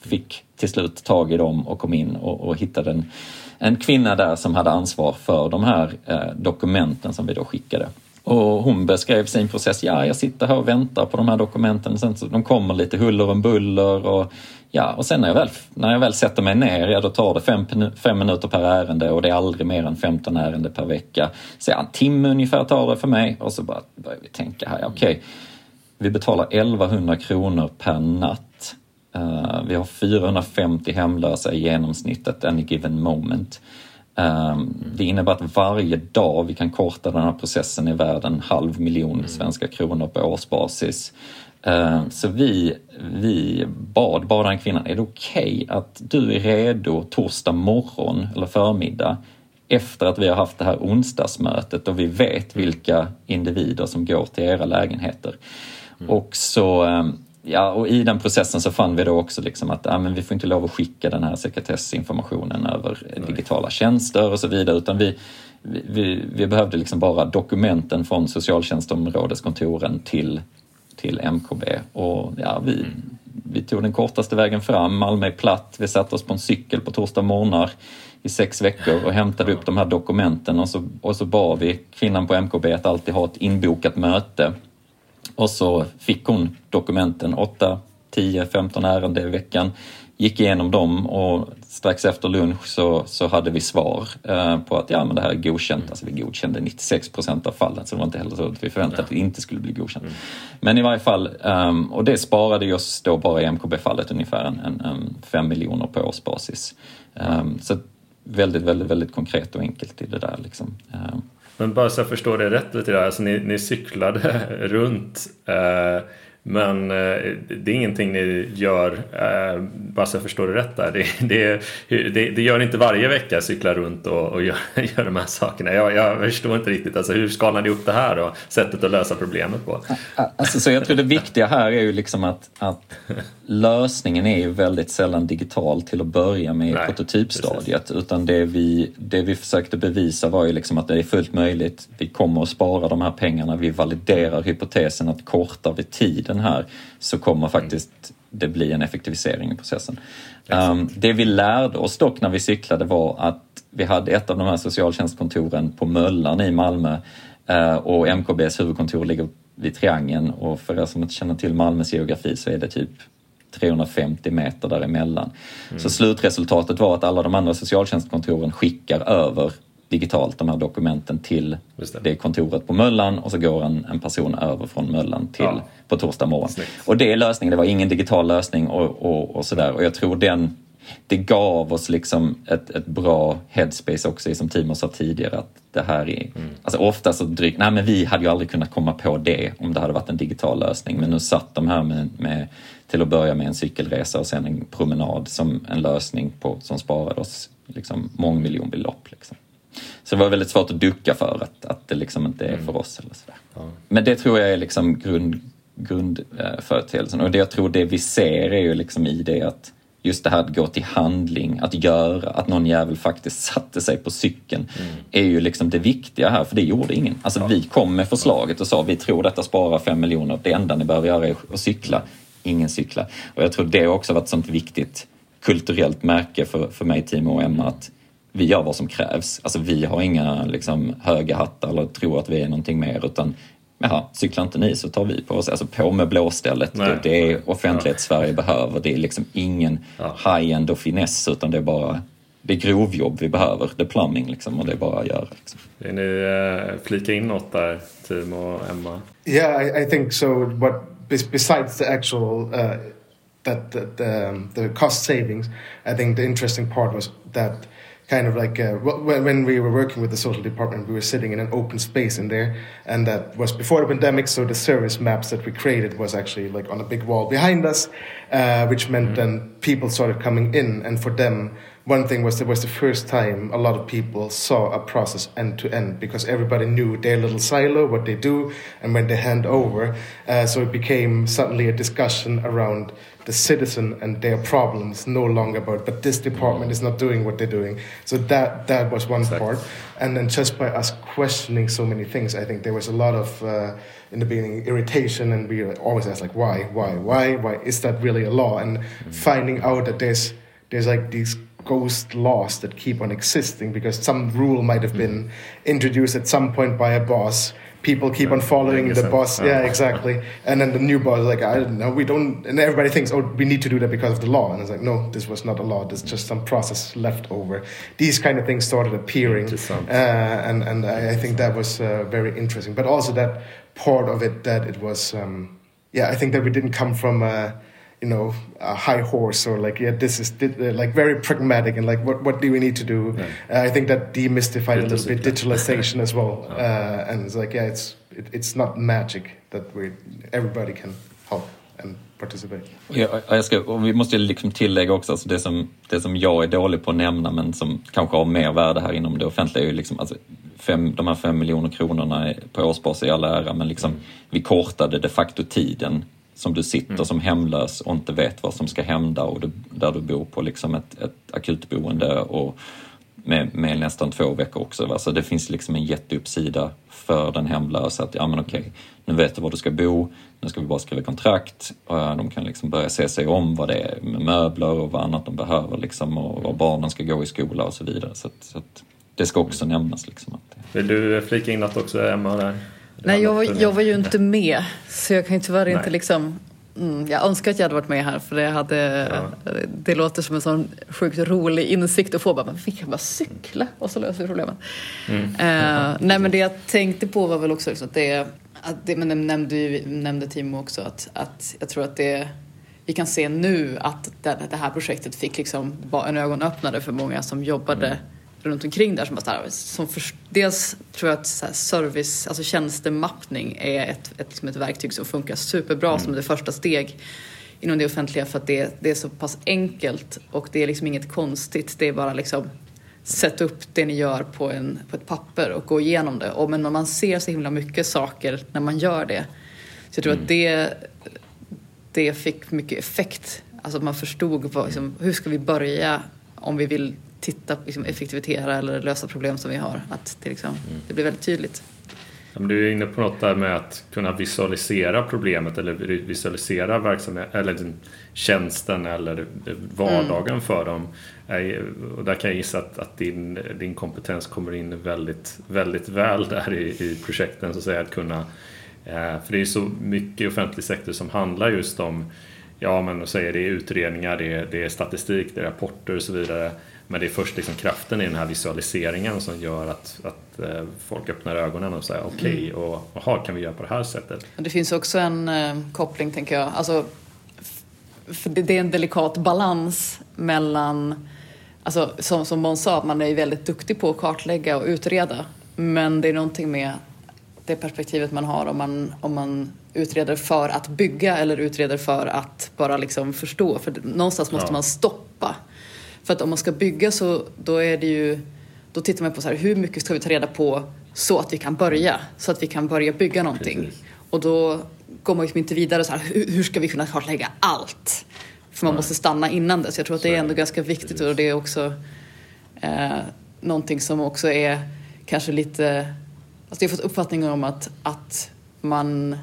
[SPEAKER 3] fick till slut tag i dem och kom in och, och hittade en, en kvinna där som hade ansvar för de här eh, dokumenten som vi då skickade. Och hon beskrev sin process. Ja, jag sitter här och väntar på de här dokumenten. Sen så, de kommer lite huller om buller och ja, och sen när jag väl, när jag väl sätter mig ner, ja då tar det fem, fem minuter per ärende och det är aldrig mer än 15 ärenden per vecka. Så ja, en timme ungefär tar det för mig och så bara börjar vi tänka här, okej, okay, vi betalar 1100 kronor per natt. Uh, vi har 450 hemlösa i genomsnittet any given moment. Ehm, det innebär att varje dag vi kan korta den här processen i världen halv miljon mm. svenska kronor på årsbasis. Ehm, så vi, vi bad bara den kvinnan, är det okej okay att du är redo torsdag morgon eller förmiddag efter att vi har haft det här onsdagsmötet och vi vet vilka individer som går till era lägenheter. Mm. Och så ehm, Ja, och i den processen så fann vi då också liksom att ja, men vi får inte lov att skicka den här sekretessinformationen över Nej. digitala tjänster och så vidare utan vi, vi, vi behövde liksom bara dokumenten från socialtjänstområdeskontoren till, till MKB och ja, vi, mm. vi tog den kortaste vägen fram. Malmö är platt. Vi satte oss på en cykel på torsdag morgnar i sex veckor och hämtade upp de här dokumenten och så, och så bad vi kvinnan på MKB att alltid ha ett inbokat möte och så fick hon dokumenten, 8, 10, 15 ärenden i veckan. Gick igenom dem och strax efter lunch så, så hade vi svar eh, på att ja, men det här är godkänt. Alltså vi godkände 96 procent av fallen så det var inte heller så att vi förväntade att det inte skulle bli godkänt. Mm. Men i varje fall, um, och det sparade oss då bara i MKB-fallet ungefär en, en, en 5 miljoner på årsbasis. Um, så väldigt, väldigt, väldigt konkret och enkelt i det där. Liksom. Um,
[SPEAKER 1] men bara så jag förstår det rätt lite där, alltså ni, ni cyklade runt eh, men eh, det är ingenting ni gör, eh, bara så jag förstår det rätt där. Det, det, det, det gör ni inte varje vecka, cykla runt och, och gör, gör de här sakerna. Jag, jag förstår inte riktigt, alltså, hur skalar ni upp det här och sättet att lösa problemet på?
[SPEAKER 3] Alltså, så jag tror det viktiga här är ju liksom att, att lösningen är ju väldigt sällan digital till att börja med i prototypstadiet. Precis. Utan det vi, det vi försökte bevisa var ju liksom att det är fullt möjligt. Vi kommer att spara de här pengarna. Vi validerar hypotesen att kortar vi tiden här så kommer faktiskt det bli en effektivisering i processen. Um, det vi lärde oss dock när vi cyklade var att vi hade ett av de här socialtjänstkontoren på Möllan i Malmö uh, och MKBs huvudkontor ligger vid Triangeln och för er som inte känner till Malmös geografi så är det typ 350 meter däremellan. Mm. Så slutresultatet var att alla de andra socialtjänstkontoren skickar över digitalt de här dokumenten till det. det. kontoret på Möllan och så går en, en person över från Möllan till ja. på torsdag morgon. Snyggt. Och det är lösningen, det var ingen digital lösning och, och, och sådär. Och jag tror den, det gav oss liksom ett, ett bra headspace också som Timo sa tidigare att det här är, mm. alltså ofta så drygt, nej men vi hade ju aldrig kunnat komma på det om det hade varit en digital lösning men nu satt de här med, med till att börja med en cykelresa och sen en promenad som en lösning på, som sparade oss liksom mångmiljonbelopp. Liksom. Så det var väldigt svårt att ducka för att, att det liksom inte är mm. för oss. Eller sådär. Ja. Men det tror jag är liksom grund, grundföreteelsen. Och det jag tror det vi ser är ju liksom i det att just det här att gå till handling, att göra, att någon jävel faktiskt satte sig på cykeln mm. är ju liksom det viktiga här, för det gjorde ingen. Alltså ja. vi kom med förslaget och sa vi tror detta sparar fem miljoner, det enda ni behöver göra är att cykla. Ingen cykla. Och jag tror det också varit ett sånt viktigt kulturellt märke för, för mig, Timo och Emma att vi gör vad som krävs. Alltså vi har inga liksom, höga hattar eller tror att vi är någonting mer utan Jaha, cyklar inte ni så tar vi på oss. Alltså på med blåstället. Nej, det, det är offentlighet ja. Sverige behöver. Det är liksom ingen ja. high-end och finess utan det är bara det är grovjobb vi behöver. Det är plumbing liksom och det är bara att göra. Liksom.
[SPEAKER 1] Vill ni uh, flika in något där, Timo och Emma?
[SPEAKER 4] Yeah, I, I think so. But besides the actual uh, that, that um, the cost savings, I think the interesting part was that kind of like uh, when we were working with the social department, we were sitting in an open space in there, and that was before the pandemic. So the service maps that we created was actually like on a big wall behind us, uh, which meant mm-hmm. then people started coming in, and for them, one thing was it was the first time a lot of people saw a process end to end because everybody knew their little silo, what they do, and when they hand over. Uh, so it became suddenly a discussion around the citizen and their problems no longer about but this department is not doing what they're doing so that that was one exactly. part and then just by us questioning so many things i think there was a lot of uh, in the beginning irritation and we always asked like why why why why is that really a law and mm-hmm. finding out that there's there's like these ghost laws that keep on existing because some rule might have been mm-hmm. introduced at some point by a boss people keep on following the boss. Yeah, exactly. And then the new boss is like, I don't know, we don't. And everybody thinks, oh, we need to do that because of the law. And it's like, no, this was not a law. This is just some process left over. These kind of things started appearing, uh, and and I, I, think that was uh, very interesting. But also that part of it that it was, um, yeah, I think that we didn't come from. Uh, you know a high horse or like yeah this is like very pragmatic and like what what do we need to do yeah. uh, i think that demystified a little bit digitalization as well uh, and it's like yeah it's it, it's not magic that we everybody can help and participate.
[SPEAKER 3] Ja, jag ska, och vi måste liksom tillägga också, alltså det, som, det som jag är dålig på att nämna men som kanske har mer värde här inom det offentliga är ju liksom, alltså fem, de här fem miljoner kronorna på årsbasis i all ära men liksom, vi kortade de facto tiden som du sitter mm. som hemlös och inte vet vad som ska hända och du, där du bor på liksom ett, ett akutboende och med, med nästan två veckor också. Va? Så det finns liksom en jätteuppsida för den hemlösa att ja men okej, nu vet du var du ska bo, nu ska vi bara skriva kontrakt och de kan liksom börja se sig om vad det är med möbler och vad annat de behöver liksom och var barnen ska gå i skola och så vidare. Så, att, så att det ska också nämnas. Liksom
[SPEAKER 1] Vill du flika in något också Emma? Där?
[SPEAKER 2] Nej, jag var, jag var ju inte med. Så jag kan ju tyvärr Nej. inte liksom... Mm, jag önskar att jag hade varit med här för det, hade, ja. det låter som en sån sjukt rolig insikt att få. Bara, men vi kan bara cykla och så löser vi problemet. Mm. Uh, nej men det jag tänkte på var väl också liksom att det, att det men det nämnde, nämnde Timo också att, att jag tror att det vi kan se nu att det, det här projektet fick liksom en ögonöppnare för många som jobbade mm runt omkring där som bara så här, som för, dels tror jag att så service, alltså tjänstemappning är ett, ett, liksom ett verktyg som funkar superbra
[SPEAKER 1] Mm.
[SPEAKER 2] som det första steg inom det offentliga för att det, det är så pass enkelt och det är liksom inget konstigt. Det är bara liksom sätt upp det ni gör på, en, på ett papper och gå igenom det. Och, men man ser så himla mycket saker när man gör det. Så jag tror att det, det fick mycket effekt. Alltså att man förstod vad, liksom, hur ska vi börja om vi vill titta, liksom, effektivisera eller lösa problem som vi har. Att det, liksom, det blir väldigt tydligt.
[SPEAKER 1] Ja, du är inne på något där med att kunna visualisera problemet eller visualisera verksamhet, eller tjänsten eller vardagen för dem. Och där kan jag gissa att, att din, din kompetens kommer in väldigt, väldigt väl där i, i projekten. Så att, säga, att kunna, eh, för det är så mycket offentlig sektor som handlar just om Ja men och säger det är utredningar, det är, det är statistik, det är rapporter och så vidare. Men det är först liksom kraften i den här visualiseringen som gör att, att eh, folk öppnar ögonen och säger okej, och aha, kan vi göra på det här sättet?
[SPEAKER 2] Och det finns också en eh, koppling, tänker jag. Alltså, det, är en delikat balans mellan, alltså, som, som Måns sa, man är ju väldigt duktig på att kartlägga och utreda. Men det är någonting med det perspektivet man har om man, om man utreder för att bygga eller utreder för att bara liksom förstå. För någonstans måste
[SPEAKER 1] Ja.
[SPEAKER 2] man stoppa. För att om man ska bygga så då är det ju, då tittar man på så här, hur mycket ska vi ta reda på så att vi kan börja, så att vi kan börja bygga någonting.
[SPEAKER 1] Precis.
[SPEAKER 2] Och då går man liksom inte vidare så här, hur, hur ska vi kunna kartlägga allt? För man
[SPEAKER 1] Nej.
[SPEAKER 2] måste stanna innan det. Så jag tror att det
[SPEAKER 1] är
[SPEAKER 2] ändå ganska viktigt
[SPEAKER 1] Precis.
[SPEAKER 2] och det är också eh, någonting som också är kanske lite, alltså jag har fått uppfattningen om att, att man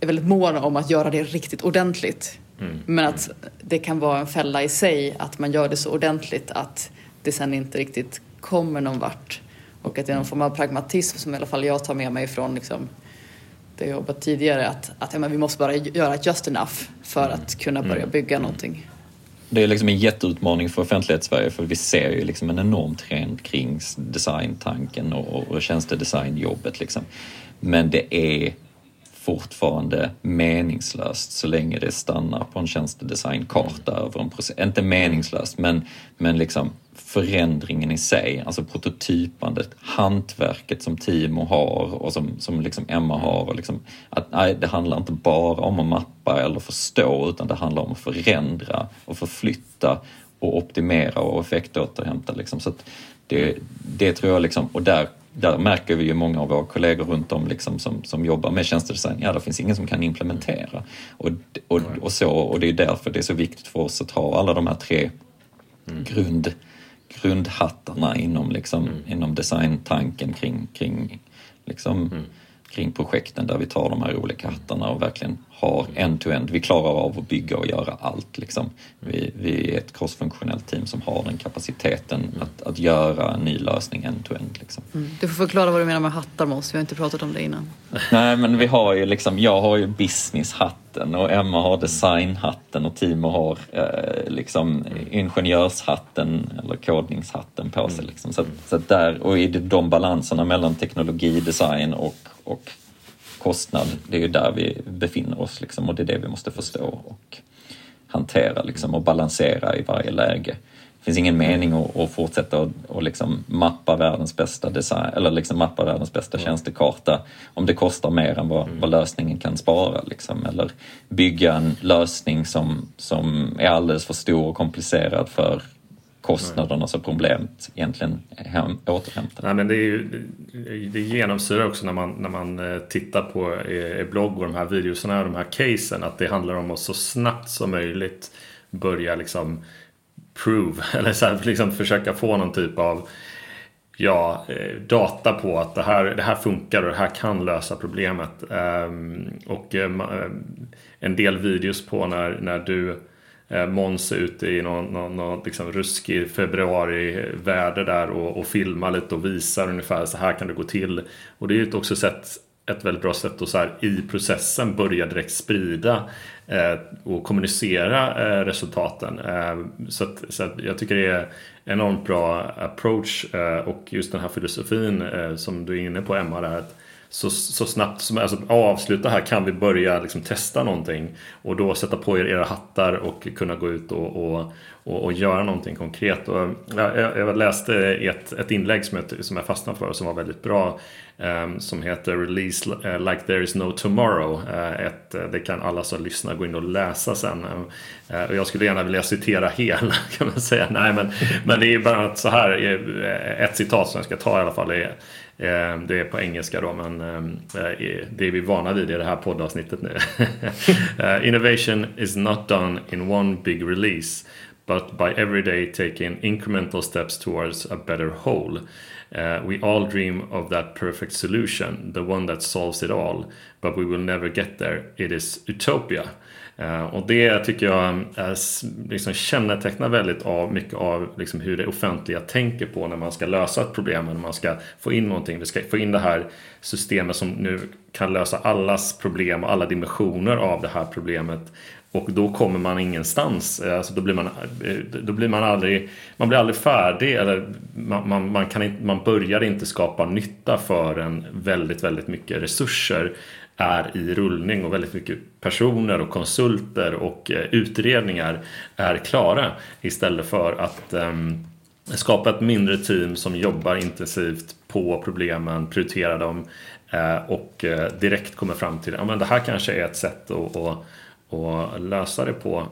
[SPEAKER 2] är väldigt mån om att göra det riktigt ordentligt.
[SPEAKER 1] Mm.
[SPEAKER 2] Men att det kan vara en fälla i sig att man gör det så ordentligt att det sen inte riktigt kommer någon vart. Och att det är någon form av pragmatism som i alla fall jag tar med mig från liksom, det jag jobbat tidigare. Att, att ja, men vi måste bara göra just enough för att kunna börja bygga någonting.
[SPEAKER 3] Det är liksom en jätteutmaning för offentlighetssverige för vi ser ju liksom en enorm trend kring designtanken och, och tjänstedesignjobbet. Liksom. Men det är fortfarande meningslöst så länge det stannar på en tjänstedesignkarta över en process. Inte meningslöst, men, men liksom förändringen i sig, alltså prototypandet, hantverket som Timo har och som, som liksom Emma har. Och liksom, att, nej, det handlar inte bara om att mappa eller förstå utan det handlar om att förändra och förflytta och optimera och effektåterhämta. Liksom. Så att det, det tror jag, liksom, och där, där märker vi ju många av våra kollegor runt om liksom, som, som jobbar med tjänstedesign, ja det finns ingen som kan implementera. Och, och, och, så, och det är därför det är så viktigt för oss att ha alla de här tre grund, grundhattarna inom, liksom, inom designtanken kring, kring, liksom, kring projekten där vi tar de här olika hattarna och verkligen har end-to-end. Vi klarar av att bygga och göra allt. Liksom. Vi, vi är ett crossfunktionellt team som har den kapaciteten att, att göra en ny lösning end-to-end. Liksom.
[SPEAKER 2] Mm. Du får förklara vad du menar med hattar Måns, vi har inte pratat om det innan.
[SPEAKER 3] Nej men vi har ju liksom, jag har ju businesshatten och Emma har designhatten och Timo har eh, liksom ingenjörshatten eller kodningshatten på sig. Liksom. Så, så där, och i de balanserna mellan teknologi, design och, och kostnad, det är ju där vi befinner oss liksom, och det är det vi måste förstå och hantera liksom, och balansera i varje läge. Det finns ingen mening att, att fortsätta och, och liksom mappa världens bästa design eller liksom mappa världens bästa tjänstekarta om det kostar mer än vad, vad lösningen kan spara. Liksom. Eller bygga en lösning som, som är alldeles för stor och komplicerad för kostnaderna som problemet egentligen hem, återhämtar.
[SPEAKER 1] Nej, men det, är ju, det- genomsyrar också när man, när man eh, tittar på eh, er blogg och de här videorna och de här casen att det handlar om att så snabbt som möjligt börja liksom prove eller så här, liksom försöka få någon typ av ja, eh, data på att det här, det här funkar och det här kan lösa problemet. Ehm, och en del videos på när, när du Eh, Måns är ute i någon, någon, någon liksom ruskig februariväder där och, och filmar lite och visar ungefär så här kan det gå till. Och det är ju också sätt, ett väldigt bra sätt att så här, i processen börja direkt sprida eh, och kommunicera eh, resultaten. Eh, så att, så att jag tycker det är enormt bra approach eh, och just den här filosofin eh, som du är inne på Emma där. Att så, så snabbt som alltså, avsluta här kan vi börja liksom, testa någonting och då sätta på er era hattar och kunna gå ut och, och, och, och göra någonting konkret. Och, jag, jag läste eh, ett, ett inlägg som jag, som jag fastnade för som var väldigt bra um, som heter Release eh, Like There Is No Tomorrow. Uh, ett, det kan alla som lyssnar gå in och läsa sen. och jag skulle gärna vilja citera hela kan man säga. Nej men, men det är bara så här, ett citat som jag ska ta i alla fall. Är, det är på engelska då men det är vi vana vid i det här poddavsnittet nu. Innovation is not done in one big release but by every day taking incremental steps towards a better whole. Uh, we all dream of that perfect solution, the one that solves it all, but we will never get there. It is utopia. Eh, och det tycker jag eh, är, liksom kännetecknar väldigt av mycket av liksom hur det offentliga tänker på när man ska lösa ett problem, när man ska få in någonting. Vi ska få in det här systemet som nu kan lösa allas problem och alla dimensioner av det här problemet och då kommer man ingenstans. Eh, alltså då, blir man, då blir man aldrig, man blir aldrig färdig. Eller man, man, man, kan inte, man börjar inte skapa nytta förrän väldigt, väldigt mycket resurser är i rullning och väldigt mycket personer och konsulter och eh, utredningar är klara. Istället för att ehm, skapa ett mindre team som jobbar intensivt på problemen, prioriterar dem eh, och eh, direkt kommer fram till att ja, det här kanske är ett sätt att, att att lösa det på.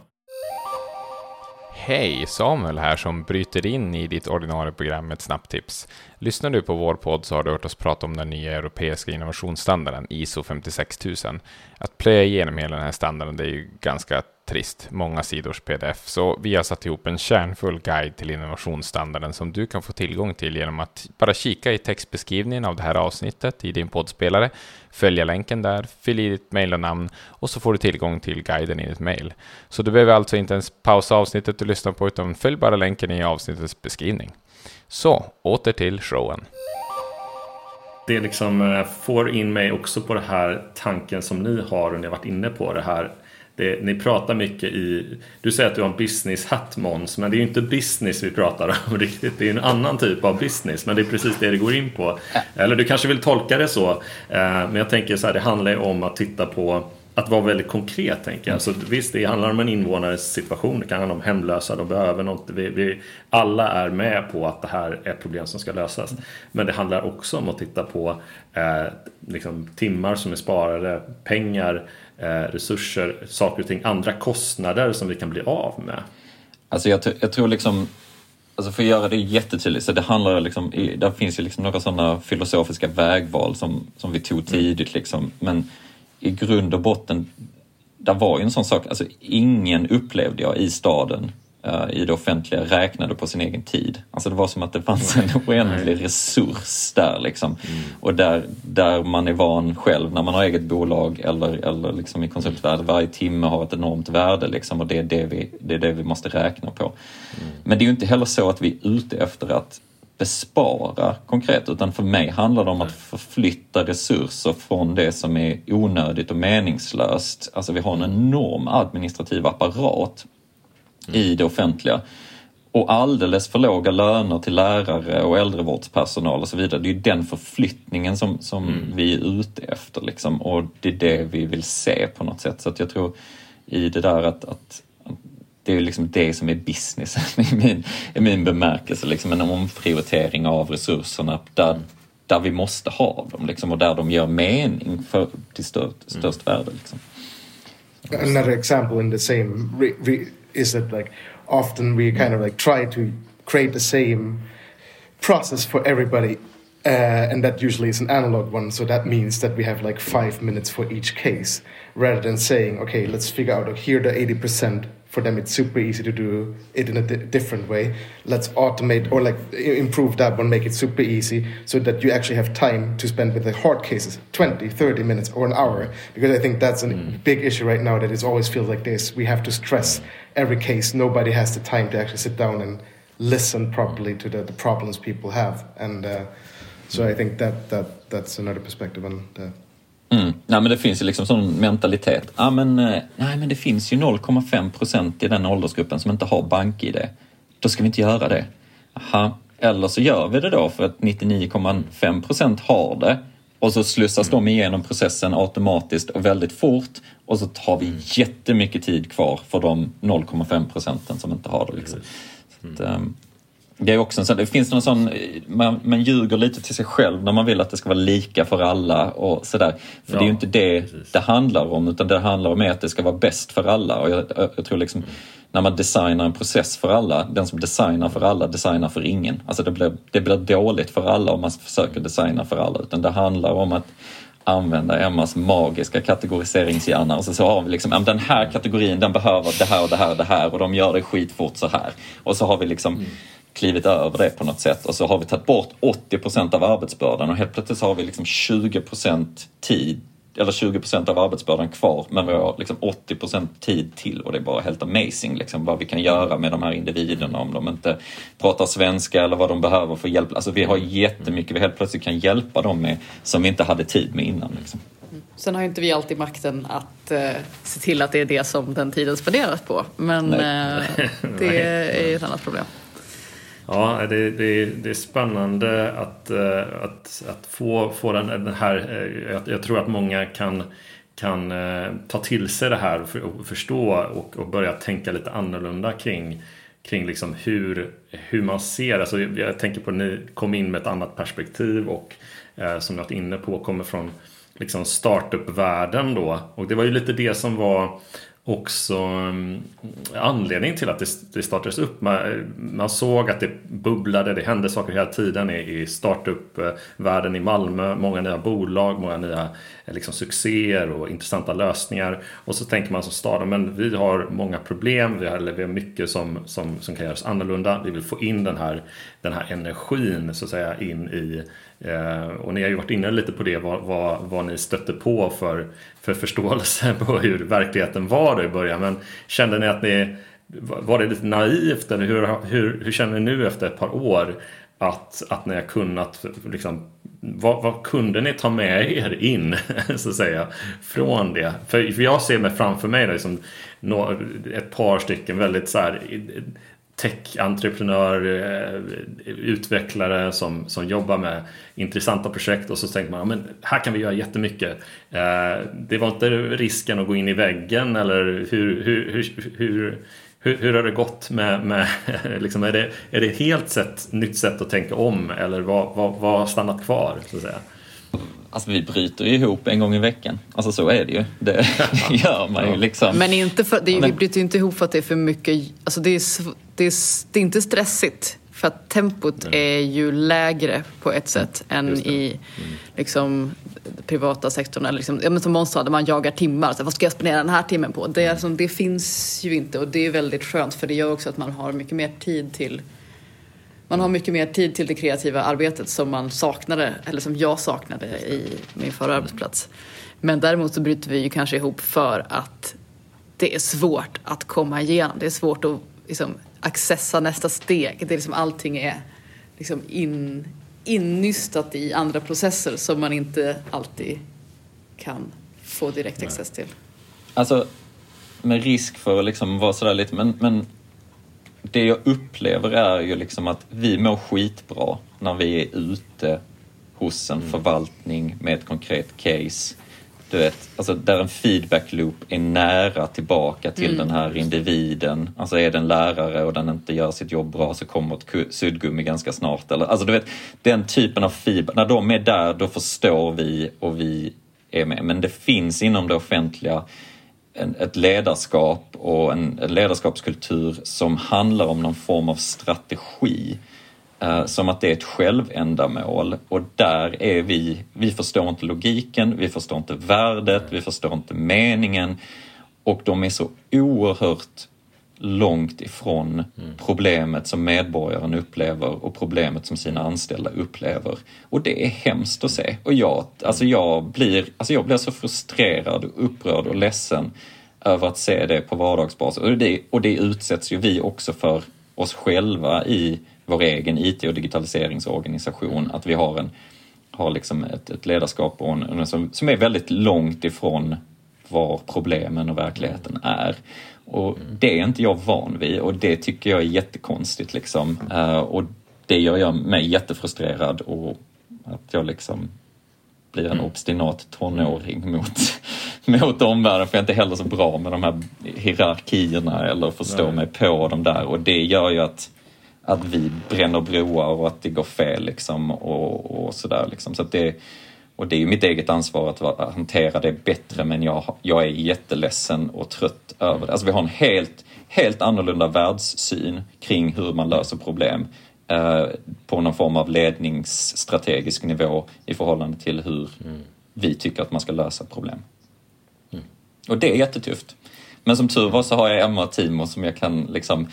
[SPEAKER 5] Hej, Samuel här som bryter in i ditt ordinarie program med ett snabbt tips. Lyssnar du på vår podd så har du hört oss prata om den nya europeiska innovationsstandarden ISO 56000. Att plöja igenom hela den här standarden det är ju ganska trist, många sidors pdf. Så vi har satt ihop en kärnfull guide till innovationsstandarden som du kan få tillgång till genom att bara kika i textbeskrivningen av det här avsnittet i din poddspelare, följa länken där, fyll i ditt mejl och namn och så får du tillgång till guiden i ditt mejl. Så du behöver alltså inte ens pausa avsnittet du lyssnar på utan följ bara länken i avsnittets beskrivning. Så, åter till showen.
[SPEAKER 1] Det liksom eh, får in mig också på det här tanken som ni har och ni har varit inne på det här det, ni pratar mycket i... Du säger att du har en business-hatt Måns, men det är ju inte business vi pratar om riktigt. Det är en annan typ av business, men det är precis det det går in på. Eller du kanske vill tolka det så. Eh, men jag tänker så här, det handlar ju om att titta på att vara väldigt konkret tänker jag. Så visst, det handlar om en invånares situation. Det kan handla om hemlösa, de behöver något. Vi, vi, alla är med på att det här är ett problem som ska lösas. Men det handlar också om att titta på eh, liksom, timmar som är sparade, pengar, resurser, saker och ting, andra kostnader som vi kan bli av med.
[SPEAKER 3] Alltså jag, jag tror liksom Alltså för att göra det jättetydligt, så det handlar liksom, där finns ju liksom några sådana filosofiska vägval som, som vi tog tidigt. Liksom. Men i grund och botten, där var ju en sån sak, alltså ingen upplevde jag i staden i det offentliga räknade på sin egen tid. Alltså det var som att det fanns en oändlig resurs där liksom. Mm. Och där, där man är van själv när man har eget bolag eller, eller liksom i konsultvärlden, varje timme har ett enormt värde liksom och det är det vi, det är det vi måste räkna på. Mm. Men det är ju inte heller så att vi är ute efter att bespara konkret utan för mig handlar det om att förflytta resurser från det som är onödigt och meningslöst. Alltså vi har en enorm administrativ apparat mm. i det offentliga och alldeles för låga löner till lärare och äldrevårdspersonal och så vidare. Det är den förflyttningen som, som mm. vi är ute efter liksom. och det är det vi vill se på något sätt. Så att jag tror i det där att, att det är liksom det som är businessen i min, i min bemärkelse. Liksom en omprioritering av resurserna där, där vi måste ha dem liksom, och där de gör mening för, till störst, mm. störst värde. Liksom.
[SPEAKER 4] Another example in the same re, re, is that like often we kind of like try to create the same process for everybody Uh, and that usually is an analog one, so that means that we have like five minutes for each case, rather than saying, okay, let's figure out like, here the 80% for them it's super easy to do it in a di different way. Let's automate or like improve that one make it super easy so that you actually have time to spend with the hard cases 20 30 minutes or an hour because i think that's a mm. big issue right now that it always feels like this. We have to stress every case. Nobody has the time to actually sit down and listen properly to the, the problems people have and uh, so i think that that that's another perspective on the
[SPEAKER 3] Mm. Nej, men det finns ju liksom sån mentalitet. Ah, men, eh, nej, men det finns ju 0,5 procent i den åldersgruppen som inte har bank-id. Då ska vi inte göra det. Aha. Eller så gör vi det då för att 99,5 procent har det. och så slussas de igenom processen automatiskt och väldigt fort och så har vi jättemycket tid kvar för de 0,5 procenten som inte har det. Liksom. Så att, um, det är också en sån, det finns någon sån, man, man ljuger lite till sig själv när man vill att det ska vara lika för alla och sådär. För
[SPEAKER 1] Ja,
[SPEAKER 3] det är ju inte det
[SPEAKER 1] precis.
[SPEAKER 3] det handlar om utan det handlar om att det ska vara bäst för alla. Och jag, jag, tror liksom när man designar en process för alla, den som designar för alla designar för ingen. Alltså det blir, det blir dåligt för alla om man försöker designa för alla utan det handlar om att använda Emmas magiska kategoriseringshjärna och så, så har vi liksom, den här kategorin den behöver det här och det här och det här och de gör det skitfort så här. Och så har vi liksom klivit över det på något sätt och så har vi tagit bort 80% av arbetsbördan och helt plötsligt så har vi liksom 20% tid eller 20% av arbetsbördan kvar men vi har liksom 80% tid till och det är bara helt amazing liksom, vad vi kan göra med de här individerna om de inte pratar svenska eller vad de behöver för hjälp. Alltså vi har jättemycket vi helt plötsligt kan hjälpa dem med som vi inte hade tid med innan. Liksom.
[SPEAKER 2] Sen har ju inte vi alltid makten att eh, se till att det är det som den tiden spenderas på. Men eh, det är ett annat problem.
[SPEAKER 1] Ja, det, det, det är spännande att, eh, att, att få, få den, den här... Eh, jag, jag tror att många kan, kan eh, ta till sig det här och för- och förstå och, och börja tänka lite annorlunda kring, kring liksom hur, hur man ser. Alltså jag, jag tänker på att ni kom in med ett annat perspektiv och eh, som ni varit inne på kommer från liksom startup-världen då. Och det var ju lite det som var också mm, anledningen till att det, det startades upp. Man, man såg att det bubblade, det hände saker hela tiden i, i startup-världen i Malmö. Många nya bolag, många nya eh, liksom, succéer och intressanta lösningar. Och så tänker man som stad, men vi har många problem, vi har, eller vi har mycket som, som, som kan göras annorlunda. Vi vill få in den här, den här energin så att säga in i Eh, och ni har ju varit inne lite på det, vad, vad, vad ni stötte på för, för förståelse på hur verkligheten var då i början. Men kände ni att ni, var det lite naivt eller hur, hur, hur känner ni nu efter ett par år att, att ni har kunnat, liksom, vad, vad kunde ni ta med er in så att säga från det? För, för jag ser mig framför mig då, liksom, ett par stycken väldigt så här tech-entreprenör, eh, utvecklare som, som jobbar med intressanta projekt och så tänker man, ja, men här kan vi göra jättemycket. Eh, det var inte risken att gå in i väggen eller hur, hur, hur, hur, hur, hur har det gått med, med liksom, är, det, är det ett helt sätt, nytt sätt att tänka om eller vad, vad, vad har stannat kvar? Så att säga?
[SPEAKER 3] Alltså vi bryter ju ihop en gång i veckan. Alltså så är det ju. Det, gör man ju liksom.
[SPEAKER 2] Men inte för, det, är- vi bryter ju inte ihop för att det är för mycket. Alltså det, är, det, är, det är inte stressigt. För att tempot är ju lägre på ett sätt än i liksom, privata sektorn. Eller liksom, ja, men som Måns sa, där man jagar timmar. Så, vad ska jag spendera den här timmen på? Det, är, alltså, det finns ju inte och det är väldigt skönt för det gör också att man har mycket mer tid till man har mycket mer tid till det kreativa arbetet som man saknade, eller som jag saknade i min förra arbetsplats. Men däremot så bryter vi ju kanske ihop för att det är svårt att komma igenom. Det är svårt att liksom, accessa nästa steg. Det är liksom, allting är liksom in, innystat i andra processer som man inte alltid kan få direkt access till.
[SPEAKER 3] Alltså, med risk för att liksom vara sådär lite, men, men det jag upplever är ju liksom att vi mår skitbra när vi är ute hos en förvaltning med ett konkret case. Du vet, alltså där en feedback loop är nära tillbaka till den här individen. Alltså är det en lärare och den inte gör sitt jobb bra så kommer ett suddgummi ganska snart. Eller, alltså du vet, den typen av feedback, när de är där då förstår vi och vi är med. Men det finns inom det offentliga en, ett ledarskap och en, en ledarskapskultur som handlar om någon form av strategi. Eh, som att det är ett självändamål och där är vi, vi förstår inte logiken, vi förstår inte värdet, vi förstår inte meningen och de är så oerhört långt ifrån problemet som medborgaren upplever och problemet som sina anställda upplever. Och det är hemskt att se. Och jag, alltså jag, blir, alltså jag blir så frustrerad, och upprörd och ledsen över att se det på vardagsbasis. Och det, och det utsätts ju vi också för oss själva i vår egen IT och digitaliseringsorganisation, att vi har, en, har liksom ett, ett ledarskap och en, som, som är väldigt långt ifrån var problemen och verkligheten är. Och det är inte jag van vid och det tycker jag är jättekonstigt. Liksom. Eh, och det gör jag mig jättefrustrerad och att jag liksom blir en obstinat tonåring mot, mot omvärlden för jag är inte heller så bra med de här hierarkierna eller förstå
[SPEAKER 1] Nej.
[SPEAKER 3] mig på dem där och det gör ju att, att vi bränner broar och att det går fel liksom och, och sådär liksom. Så att det, och det är ju mitt eget ansvar att hantera det bättre men jag, jag är jätteledsen och trött över det. Alltså vi har en helt, helt annorlunda världssyn kring hur man löser problem eh, på någon form av ledningsstrategisk nivå i förhållande till hur vi tycker att man ska lösa problem. Och det är jättetufft. Men som tur var så har jag Emma och Timo som jag kan liksom,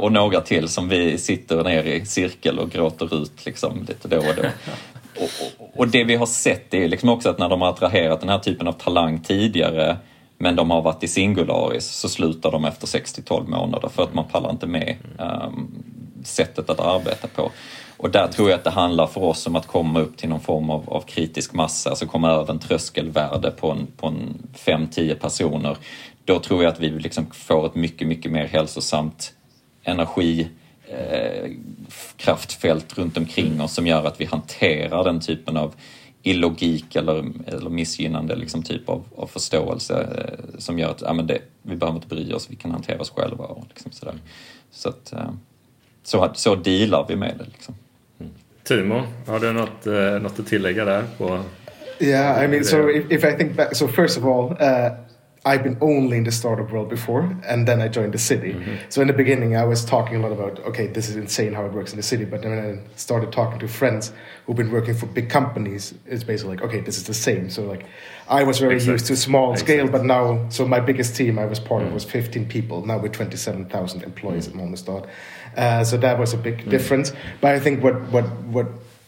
[SPEAKER 3] och några till som vi sitter ner i cirkel och gråter ut liksom lite då och då. Och, och, och det vi har sett är liksom också att när de har attraherat den här typen av talang tidigare men de har varit i singularis så slutar de efter 6-12 månader för att man pallar inte med um, sättet att arbeta på. Och där tror jag att det handlar för oss om att komma upp till någon form av, av kritisk massa, alltså komma över en tröskelvärde på en, på en 5-10 personer. Då tror jag att vi liksom får ett mycket, mycket mer hälsosamt energi eh, kraftfält runt omkring oss som gör att vi hanterar den typen av illogik eller, eller missgynnande liksom typ av, av förståelse eh, som gör att ja, men det, vi behöver inte bry oss, vi kan hantera oss själva. Och liksom sådär. Så, att, eh, så, så dealar vi med det. Liksom.
[SPEAKER 1] Timo, har du något, eh, något att tillägga där? På?
[SPEAKER 4] Yeah, I mean, so if, if I think back, so first of all, uh, I've been only in the startup world before, and then I joined the city. Mm-hmm. So in the beginning, I was talking a lot about, okay, this is insane how it works in the city. But then I started talking to friends who've been working for big companies, it's basically like, okay, this is the same. So like, I was very
[SPEAKER 1] Exactly.
[SPEAKER 4] used to small scale, but now, so my biggest team I was part of mm. was 15 people. Now we're 27,000 employees mm. at Molnestad. Uh, so that was a big mm. difference. But I think what what what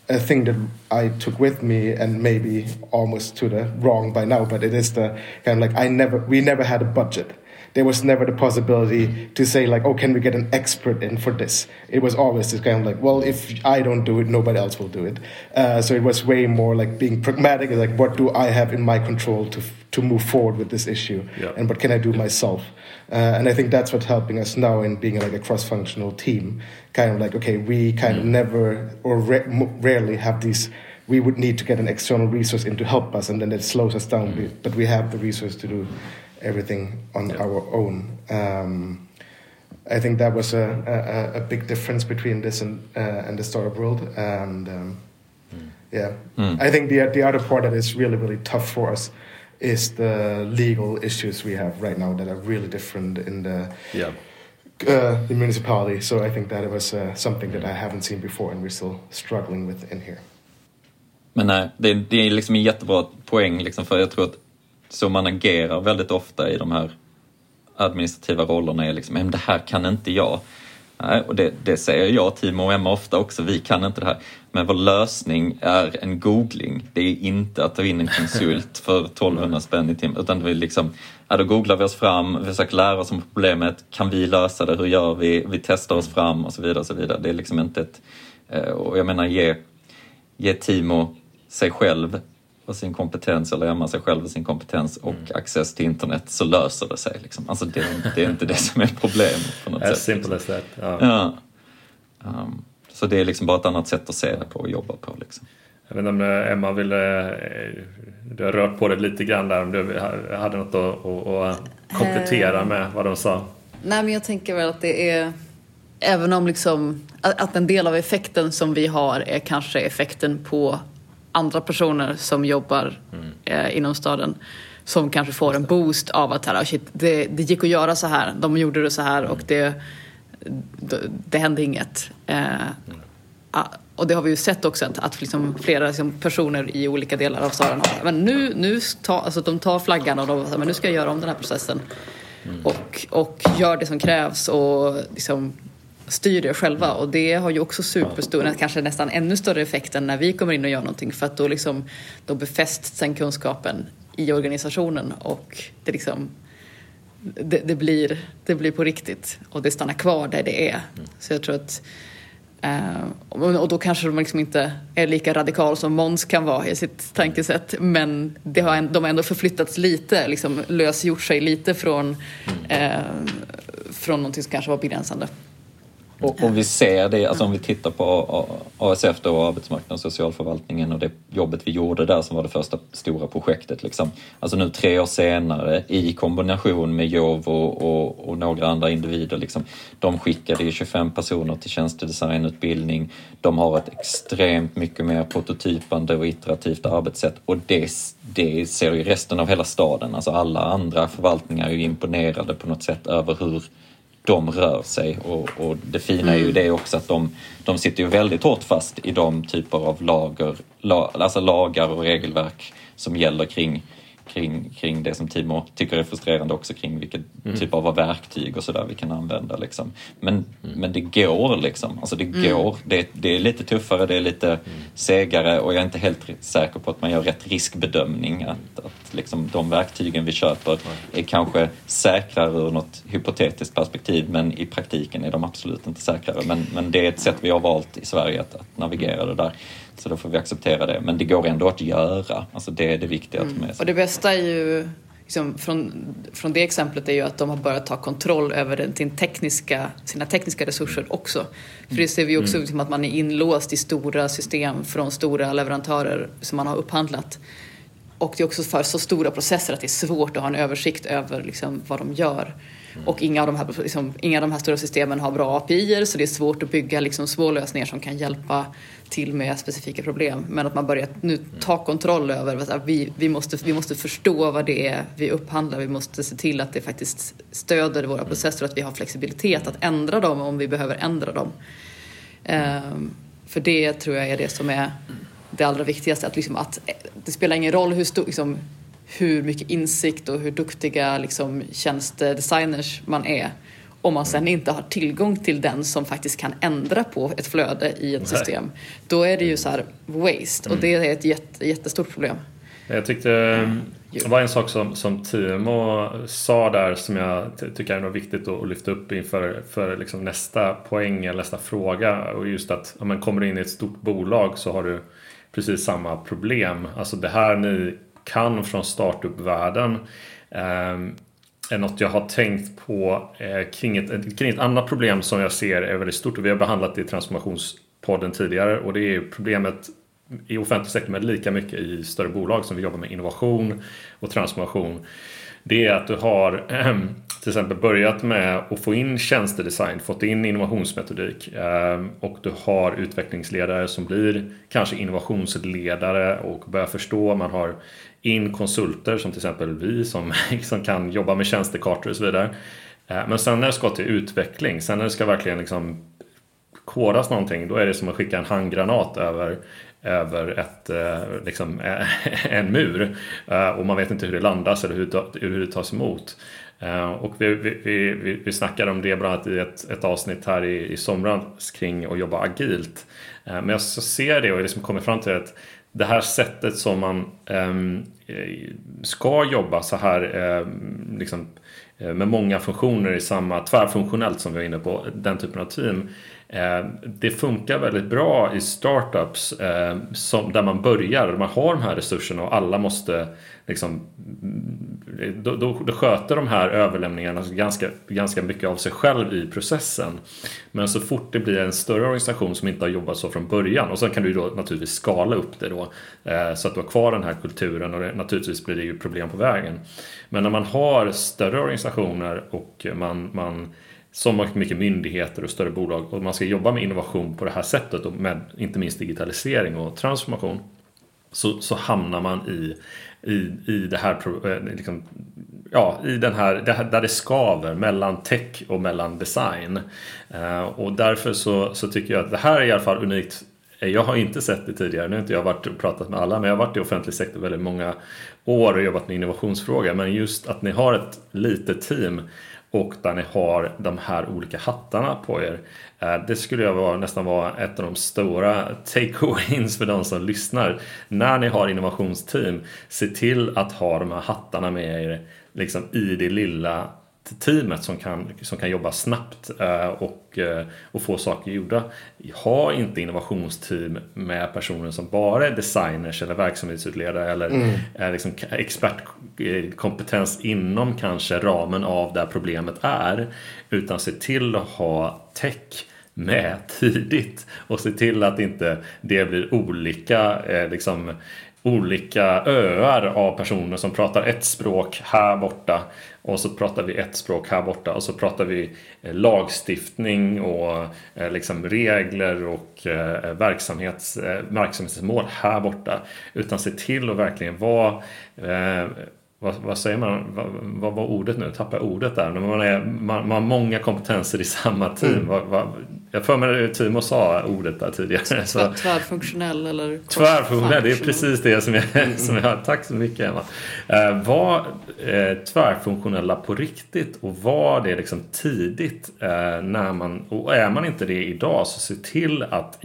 [SPEAKER 4] a thing that I took with me and maybe almost to the wrong by now, but it is the kind of like I never we never had a budget. There was never the possibility to say like, oh, can we get an expert in for this? It was always this kind of like, well, if I don't do it, nobody else will do it. Uh, so it was way more like being pragmatic, like what do I have in my control to to move forward with this issue,
[SPEAKER 1] Yeah.
[SPEAKER 4] and what can I do myself? Uh, and I think that's what's helping us now in being like a cross-functional team. Kind of like, okay, we kind of never or ra- rarely have these. We would need to get an external resource in to help us, and then it slows us down. We- But we have the resource to do everything on
[SPEAKER 1] Yeah.
[SPEAKER 4] our own. Um, I think that was a, a, a big difference between this and uh, and the startup world. And um, yeah,
[SPEAKER 3] Mm.
[SPEAKER 4] I think the the other part that is really really tough for us is the legal issues we have right now that are really different in the
[SPEAKER 1] Yeah.
[SPEAKER 4] uh, the municipality. So I think that it was uh, something that I haven't seen before, and we're still struggling with in here.
[SPEAKER 3] Men nej, det, det är liksom en jättebra poäng liksom, för jag tror att så man agerar väldigt ofta i de här administrativa rollerna är liksom, men det här kan inte jag. Nej, och det, det säger jag, Timo och Emma ofta också, vi kan inte det här. Men vår lösning är en googling. Det är inte att ta in en konsult för 1200 spänn i timmen. Utan vi liksom, ja, då googlar vi oss fram, vi försöker lära oss om problemet. Kan vi lösa det? Hur gör vi? Vi testar oss fram och så vidare. Och så vidare. Det är liksom inte ett... eh, Och jag menar, ge, ge Timo sig själv och sin kompetens, eller Emma sig själv och sin kompetens och access till internet så löser det sig. Liksom. Alltså det, det är inte det som är problemet på något
[SPEAKER 1] As
[SPEAKER 3] sätt.
[SPEAKER 1] simple as that. Ja.
[SPEAKER 3] Ja. Um, så det är liksom bara ett annat sätt att se det på och jobba på. Liksom.
[SPEAKER 1] Jag vet inte om eh, Emma ville... eh, Du har rört på det lite grann där. Om du hade något att, att, komplettera med vad de sa.
[SPEAKER 2] Nej, men jag tänker väl att det är... Även om liksom, att en del av effekten som vi har är kanske effekten på andra personer som jobbar eh, inom staden som kanske får en boost av att här, oh shit, det, det gick att göra så här, de gjorde det så här och det, det, det hände inget. Eh, ah, och det har vi ju sett också att, liksom flera liksom personer i olika delar av staden har men nu, nu ta, alltså de tar flaggan och de säger men nu ska jag göra om den här processen. Och, och gör det som krävs och liksom styr det själva. Och det har ju också superstor, kanske nästan ännu större effekt än när vi kommer in och gör någonting. För att då, liksom, då befästs sen kunskapen i organisationen och det liksom det, det, blir, det blir på riktigt och det stannar kvar där det är. Så jag tror att eh, och då kanske de liksom inte är lika radikal som Måns kan vara i sitt tankesätt. Men det har, de har ändå förflyttats lite, liksom lösgjort sig lite från, eh, från någonting som kanske var begränsande.
[SPEAKER 3] Och, och, vi ser det, alltså om vi tittar på ASF då, Arbetsmarknads och socialförvaltningen och det jobbet vi gjorde där som var det första stora projektet. Liksom. Alltså nu tre år senare i kombination med Jov och, och, och några andra individer. Liksom, de skickade ju 25 personer till tjänstedesignutbildning. De har ett extremt mycket mer prototypande och iterativt arbetssätt och det, det ser ju resten av hela staden. Alltså alla andra förvaltningar är ju imponerade på något sätt över hur de rör sig och, och det fina är ju mm. det också att de, de sitter ju väldigt hårt fast i de typer av lager, la, alltså lagar och regelverk som gäller kring kring, kring det som Timo tycker är frustrerande också kring vilken mm. typ av verktyg och sådär vi kan använda. Liksom. Men, mm. men det går liksom. Alltså det mm. går. Det, det, är lite tuffare, det är lite mm. segare och jag är inte helt säker på att man gör rätt riskbedömning. Att, att liksom de verktygen vi köper är kanske säkrare ur något hypotetiskt perspektiv men i praktiken är de absolut inte säkrare. Men, men det är ett sätt vi har valt i Sverige att, att navigera det där. Så då får vi acceptera det. Men det går ändå att göra. Alltså det är det viktiga att med
[SPEAKER 2] sig. Och det bästa är ju Liksom från, från det exemplet är ju att de har börjat ta kontroll över den, tekniska, sina tekniska resurser också. För det ser vi också mm. liksom att man är inlåst i stora system från stora leverantörer som man har upphandlat. Och det är också för så stora processer att det är svårt att ha en översikt över liksom vad de gör. Och inga av, de här, liksom, inga av de här stora systemen har bra API så det är svårt att bygga liksom, små lösningar som kan hjälpa till med specifika problem. Men att man börjar nu ta kontroll över att vi, vi, måste, vi måste förstå vad det är vi upphandlar. Vi måste se till att det faktiskt stöder våra processer och att vi har flexibilitet att ändra dem om vi behöver ändra dem. Um, för det tror jag är det som är det allra viktigaste. Att, liksom, att det spelar ingen roll hur, stor, liksom, hur mycket insikt och hur duktiga liksom, tjänstedesigners man är om man sen inte har tillgång till den som faktiskt kan ändra på ett flöde i ett system. Då är det ju så här waste och mm. det är ett jätte, jättestort problem.
[SPEAKER 1] Jag tyckte det var en sak som, som Timo sa där som jag tycker är viktigt att lyfta upp inför för liksom nästa poäng eller nästa fråga. Och just att om man kommer in i ett stort bolag så har du precis samma problem. Alltså det här ni kan från startup-världen eh, är något jag har tänkt på eh, kring, ett, kring ett annat problem som jag ser är väldigt stort och vi har behandlat det i transformationspodden tidigare och det är problemet i offentlig sektor men lika mycket i större bolag som vi jobbar med innovation och transformation. Det är att du har ehm, till exempel börjat med att få in tjänstedesign, fått in innovationsmetodik ehm, och du har utvecklingsledare som blir kanske innovationsledare och börjar förstå. Man har in konsulter som till exempel vi som, som kan jobba med tjänstekartor och så vidare. Eh, men sen när det ska till utveckling, sen när det ska verkligen liksom kodas någonting, då är det som att skicka en handgranat över, över ett, eh, liksom, en mur. Eh, och man vet inte hur det landas eller hur, hur det tas emot. Och vi, vi, vi, vi snackade om det bland annat i ett, ett avsnitt här i, i somras kring att jobba agilt. Men jag ser det och liksom kommer fram till att det här sättet som man ehm, eh, ska jobba så här ehm, liksom, eh, med många funktioner i samma, tvärfunktionellt som vi var inne på, den typen av team. Ehm, det funkar väldigt bra i startups som, där man börjar, man har de här resurserna och alla måste liksom, då, då, då sköter de här överlämningarna ganska, ganska mycket av sig själv i processen. Men så fort det blir en större organisation som inte har jobbat så från början och sen kan du då naturligtvis skala upp det då eh, så att du har kvar den här kulturen och det, naturligtvis blir det ju problem på vägen. Men när man har större organisationer och man, man som har mycket myndigheter och större bolag och man ska jobba med innovation på det här sättet och med inte minst digitalisering och transformation så, så hamnar man i i, i det här, eh, liksom, ja, i den här, där det skaver mellan tech och mellan design. Eh, och därför så, så tycker jag att det här är i alla fall unikt eh, jag har inte sett det tidigare, nu har inte jag varit och pratat med alla, men jag har varit i offentlig sektor väldigt många år och jobbat med innovationsfrågor. Men just att ni har ett litet team och där ni har de här olika hattarna på er. Eh, det skulle jag vara, nästan vara ett av de stora take-aways för de som lyssnar. När ni har innovationsteam, se till att ha de här hattarna med er liksom i det lilla teamet som kan, som kan jobba snabbt eh, och, eh, och få saker gjorda. Ha inte innovationsteam med personer som bara är designers eller verksamhetsutledare eller mm. liksom expertkompetens inom kanske ramen av där problemet är. Utan se till att ha tech med tidigt och se till att inte det blir olika eh, liksom, olika öar av personer som pratar ett språk här borta och så pratar vi ett språk här borta och så pratar vi eh, lagstiftning och eh, liksom regler och eh, verksamhets, verksamhetsmål här borta. Utan se till att verkligen vara vad, vad, säger man? Vad, vad var ordet nu? Tappar ordet där. Man, är, man, man har många kompetenser i samma team. Mm. Vad, vad, jag för mig Timo sa ordet där tidigare.
[SPEAKER 2] Så, tvärfunktionell eller
[SPEAKER 1] Tvärfunktionell, det är precis det som jag, mm. som jag Tack så mycket Emma. Eh, var eh, tvärfunktionella på riktigt och var det liksom tidigt eh, när man, och är man inte det idag så se till att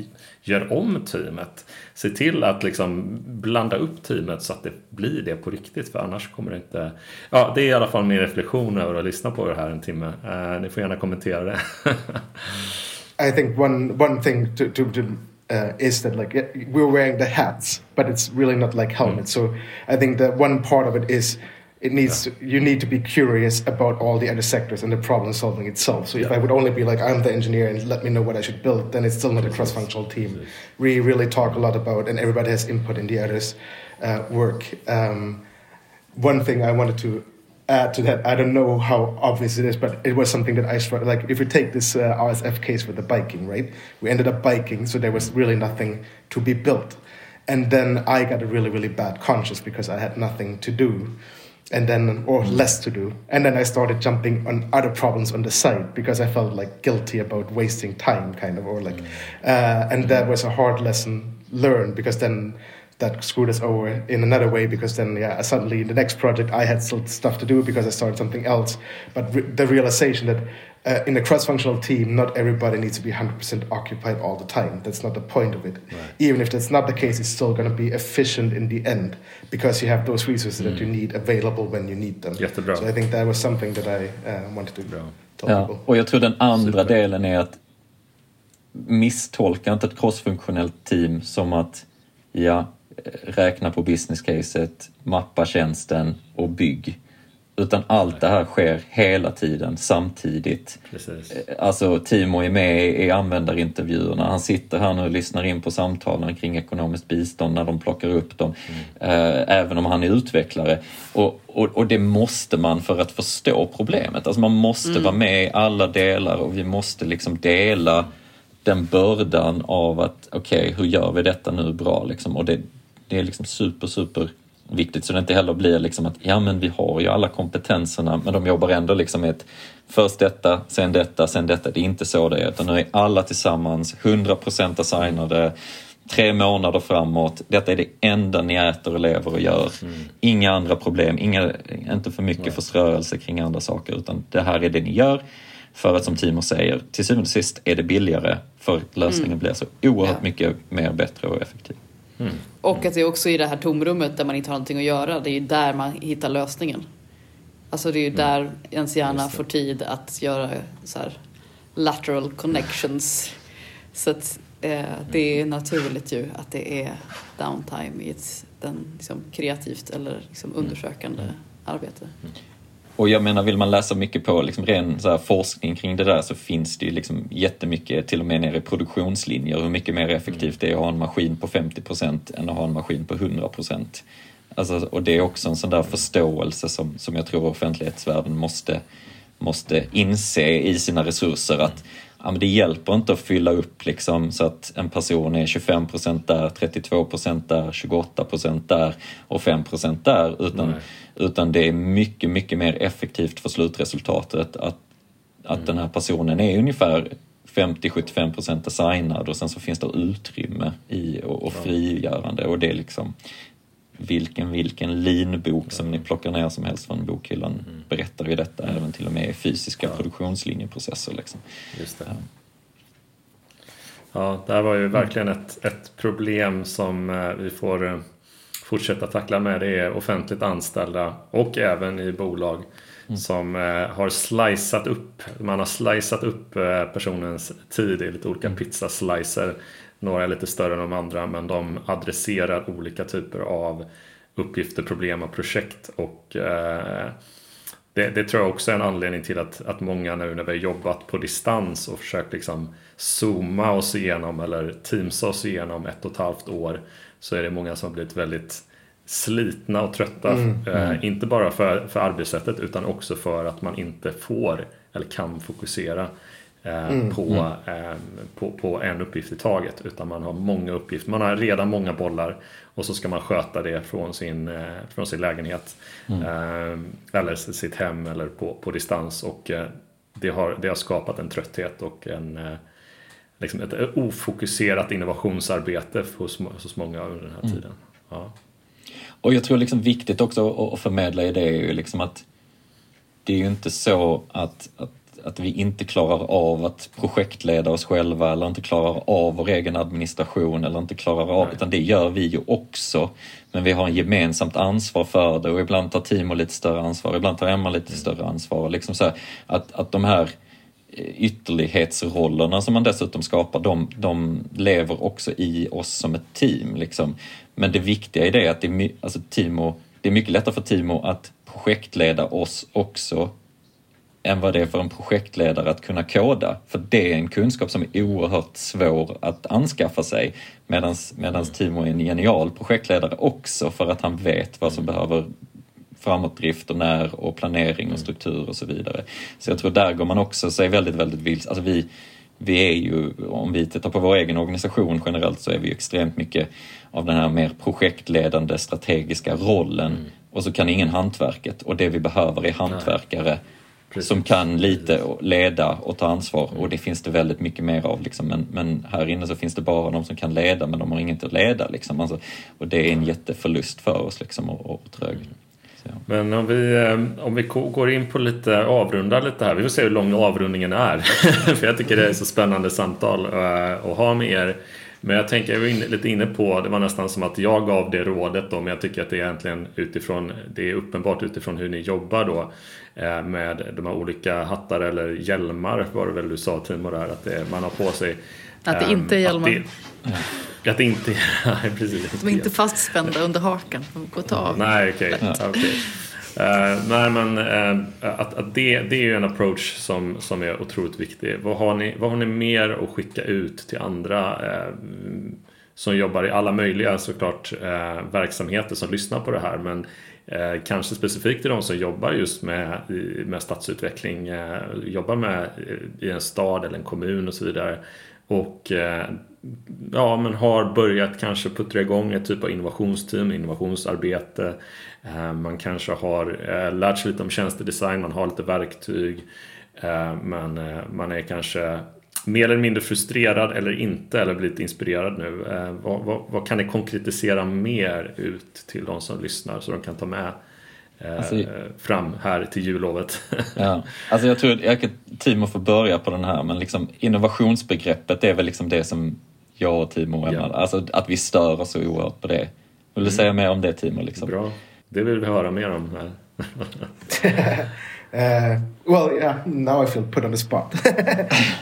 [SPEAKER 1] gör om teamet. Se till att liksom blanda upp teamet så att det blir det på riktigt. För annars kommer det inte... Ja, det är i alla fall min reflektion över att lyssna på det här en timme. Uh, ni får gärna kommentera det.
[SPEAKER 4] I think one, one thing to, to, to uh, is that like we're wearing the hats, but it's really not like helmets. Mm. So I think that one part of it is it needs yeah. to, you need to be curious about all the other sectors and the problem solving itself. So yeah. if I would only be like I'm the engineer and let me know what I should build, then it's still not a cross functional team. We really talk a lot about and everybody has input in the others' uh, work. Um, one thing I wanted to add to that, I don't know how obvious it is, but it was something that I struggled. Like if we take this uh, RSF case with the biking, right? We ended up biking, so there was really nothing to be built. And then I got a really, really bad conscience because I had nothing to do and then or less to do. And then i started jumping on other problems on the side because i felt like guilty about wasting time kind of or like uh, and that was a hard lesson learned because then that screwed us over in another way because then yeah suddenly in the next project i had still stuff to do because i started something else. But re- the realization that uh, in a cross-functional team, not everybody needs to be 100% occupied all the time. That's not the point of it. Right. Even if that's not the case, it's still going to be efficient in the end because you have those resources mm. that you need available when you need them.
[SPEAKER 1] Jättebra.
[SPEAKER 4] So I think that was something that I uh, wanted to Bra. tell
[SPEAKER 3] ja,
[SPEAKER 4] people.
[SPEAKER 3] Och jag tror den andra Super. delen är att misstolka inte ett crossfunktionellt team som att ja, räkna på business caset, mappa tjänsten och bygg utan allt det här sker hela tiden samtidigt. Precis. Eh, alltså Timo är med i användarintervjuerna. Han sitter här nu och lyssnar in på samtalen kring ekonomiskt bistånd när de plockar upp dem. Mm. Även om han är utvecklare. Och, och, och, det måste man för att förstå problemet. Alltså man måste mm. vara med i alla delar och vi måste liksom dela den bördan av att okej, okay, hur gör vi detta nu bra? Liksom? Och det, det är liksom super, super viktigt så det inte heller blir liksom att ja men vi har ju alla kompetenserna men de jobbar ändå liksom med ett först detta, sen detta, sen detta. Det är inte så det är utan nu är alla tillsammans 100% assignade tre månader framåt. Detta är det enda ni äter och lever och gör. Mm. Inga andra problem, inga, inte för mycket Nej. förströrelse kring andra saker utan det här är det ni gör. För att som Timo säger, till syvende och sist är det billigare för lösningen mm. blir så oerhört ja. mycket mer bättre och effektiv.
[SPEAKER 2] Mm. Och att det är också i det här tomrummet där man inte har någonting att göra, det är ju där man hittar lösningen. Alltså det är ju mm. där ens hjärna får tid att göra så här lateral connections. Så att eh, det är naturligt ju att det är downtime i ett den, liksom, kreativt eller liksom, mm. undersökande arbete.
[SPEAKER 3] Och jag menar, vill man läsa mycket på liksom ren så forskning kring det där så finns det ju liksom jättemycket, till och med nere i produktionslinjer, hur mycket mer effektivt det är att ha en maskin på 50 procent än att ha en maskin på 100 Alltså, och det är också en sån där förståelse som, som jag tror offentlighetsvärlden måste, måste inse i sina resurser att ja, men det hjälper inte att fylla upp liksom, så att en person är 25% där, 32% där, 28% där och 5% där utan Nej utan det är mycket, mycket mer effektivt för slutresultatet att, att mm. den här personen är ungefär 50-75% assignad och sen så finns det utrymme i och, och frigörande och det är liksom vilken, vilken linbok som ni plockar ner som helst från bokhyllan mm. berättar ju detta, även till och med i fysiska ja. produktionslinjeprocesser. Liksom.
[SPEAKER 1] Just det. Ja. det här var ju verkligen ett, ett problem som eh, vi får eh, fortsätta tackla med det är offentligt anställda och även i bolag mm. som eh, har slicat upp, man har slicat upp personens tid i lite olika mm. pizzaslicer. Några är lite större än de andra men de adresserar olika typer av uppgifter, problem och projekt och eh, det, det, tror jag också är en anledning till att, att många nu när vi har jobbat på distans och försökt liksom zooma oss igenom eller teamsa oss igenom ett och ett halvt år så är det många som har blivit väldigt slitna och trötta. Mm, eh, mm. Inte bara för, för arbetssättet utan också för att man inte får eller kan fokusera mm, på, mm. eh, på, på, en uppgift i taget. Utan man har många uppgifter. Man har redan många bollar och så ska man sköta det från sin, eh, från sin lägenhet. Mm. Eh, eller sitt hem eller på, på distans. Och eh, det, har, det har skapat en trötthet och en liksom ett ofokuserat innovationsarbete hos, hos många under den här mm. tiden. Ja.
[SPEAKER 3] Och jag tror liksom viktigt också att förmedla i det är ju liksom att det är ju inte så att, att, att vi inte klarar av att projektleda oss själva eller inte klarar av vår egen administration eller inte klarar av, Nej. utan det gör vi ju också. Men vi har en gemensamt ansvar för det och ibland tar Timo lite större ansvar, ibland tar Emma lite mm. större ansvar. Liksom så här, att, att de här ytterlighetsrollerna som man dessutom skapar, de, de lever också i oss som ett team. Liksom. Men det viktiga i det är att det är, alltså, Timo, det är mycket lättare för Timo att projektleda oss också än vad det är för en projektledare att kunna koda. För det är en kunskap som är oerhört svår att anskaffa sig. Medan mm. Timo är en genial projektledare också för att han vet vad som mm. behöver framåtdrift och när och planering och mm. struktur och så vidare. Så jag tror där går man också sig väldigt, väldigt vilse. Alltså vi, vi är ju, om vi tittar på vår egen organisation generellt så är vi extremt mycket av den här mer projektledande strategiska rollen mm. och så kan ingen hantverket och det vi behöver är hantverkare Nej som kan lite leda och ta ansvar mm. och det finns det väldigt mycket mer av. Liksom. Men, men, här inne så finns det bara de som kan leda men de har inget att leda. Liksom. Alltså, och det är en jätteförlust för oss liksom, och, och trög. Mm.
[SPEAKER 1] Men om vi, eh, om vi går in på lite, avrundar lite här. Vi får se hur lång avrundningen är. För jag tycker det är så spännande samtal eh, att ha med er. Men jag tänker, jag var inne, lite inne på, det var nästan som att jag gav det rådet då, men jag tycker att det är egentligen utifrån, det är uppenbart utifrån hur ni jobbar då eh, med de här olika hattar eller hjälmar var det väl du sa Timo där, att det, man har på sig.
[SPEAKER 2] Att det inte är hjälmar.
[SPEAKER 1] Att det, att det inte, nej, precis.
[SPEAKER 2] De är inte fastspända under hakan, de går att ta av.
[SPEAKER 1] Nej, okej. Okay. okay. Eh, uh, nej men uh, eh, att, att det, det är ju en approach som, som är otroligt viktig. Vad har, ni, vad har ni mer att skicka ut till andra uh, som jobbar i alla möjliga såklart verksamheter som lyssnar på det här men kanske specifikt till de som jobbar just med, med stadsutveckling, jobbar med i en stad eller en kommun och så vidare och ja, men har börjat kanske puttra igång ett typ av innovationsteam, innovationsarbete. Eh, man kanske har eh, lärt sig lite om tjänstedesign, man har lite verktyg. Eh, men man är kanske mer eller mindre frustrerad eller inte eller blivit inspirerad nu. Vad, vad, vad, kan ni konkretisera mer ut till de som lyssnar så de kan ta med alltså, fram här till jullovet?
[SPEAKER 3] ja, alltså jag tror att Timo får börja på den här men liksom innovationsbegreppet är väl liksom det som jag och Timo och Emma, ja. alltså att vi stör oss så oerhört på det. Vill du mm. säga mer om det Timo? Liksom?
[SPEAKER 1] Bra. Det vill vi höra mer om här.
[SPEAKER 4] uh, well, yeah, now I feel put on the spot.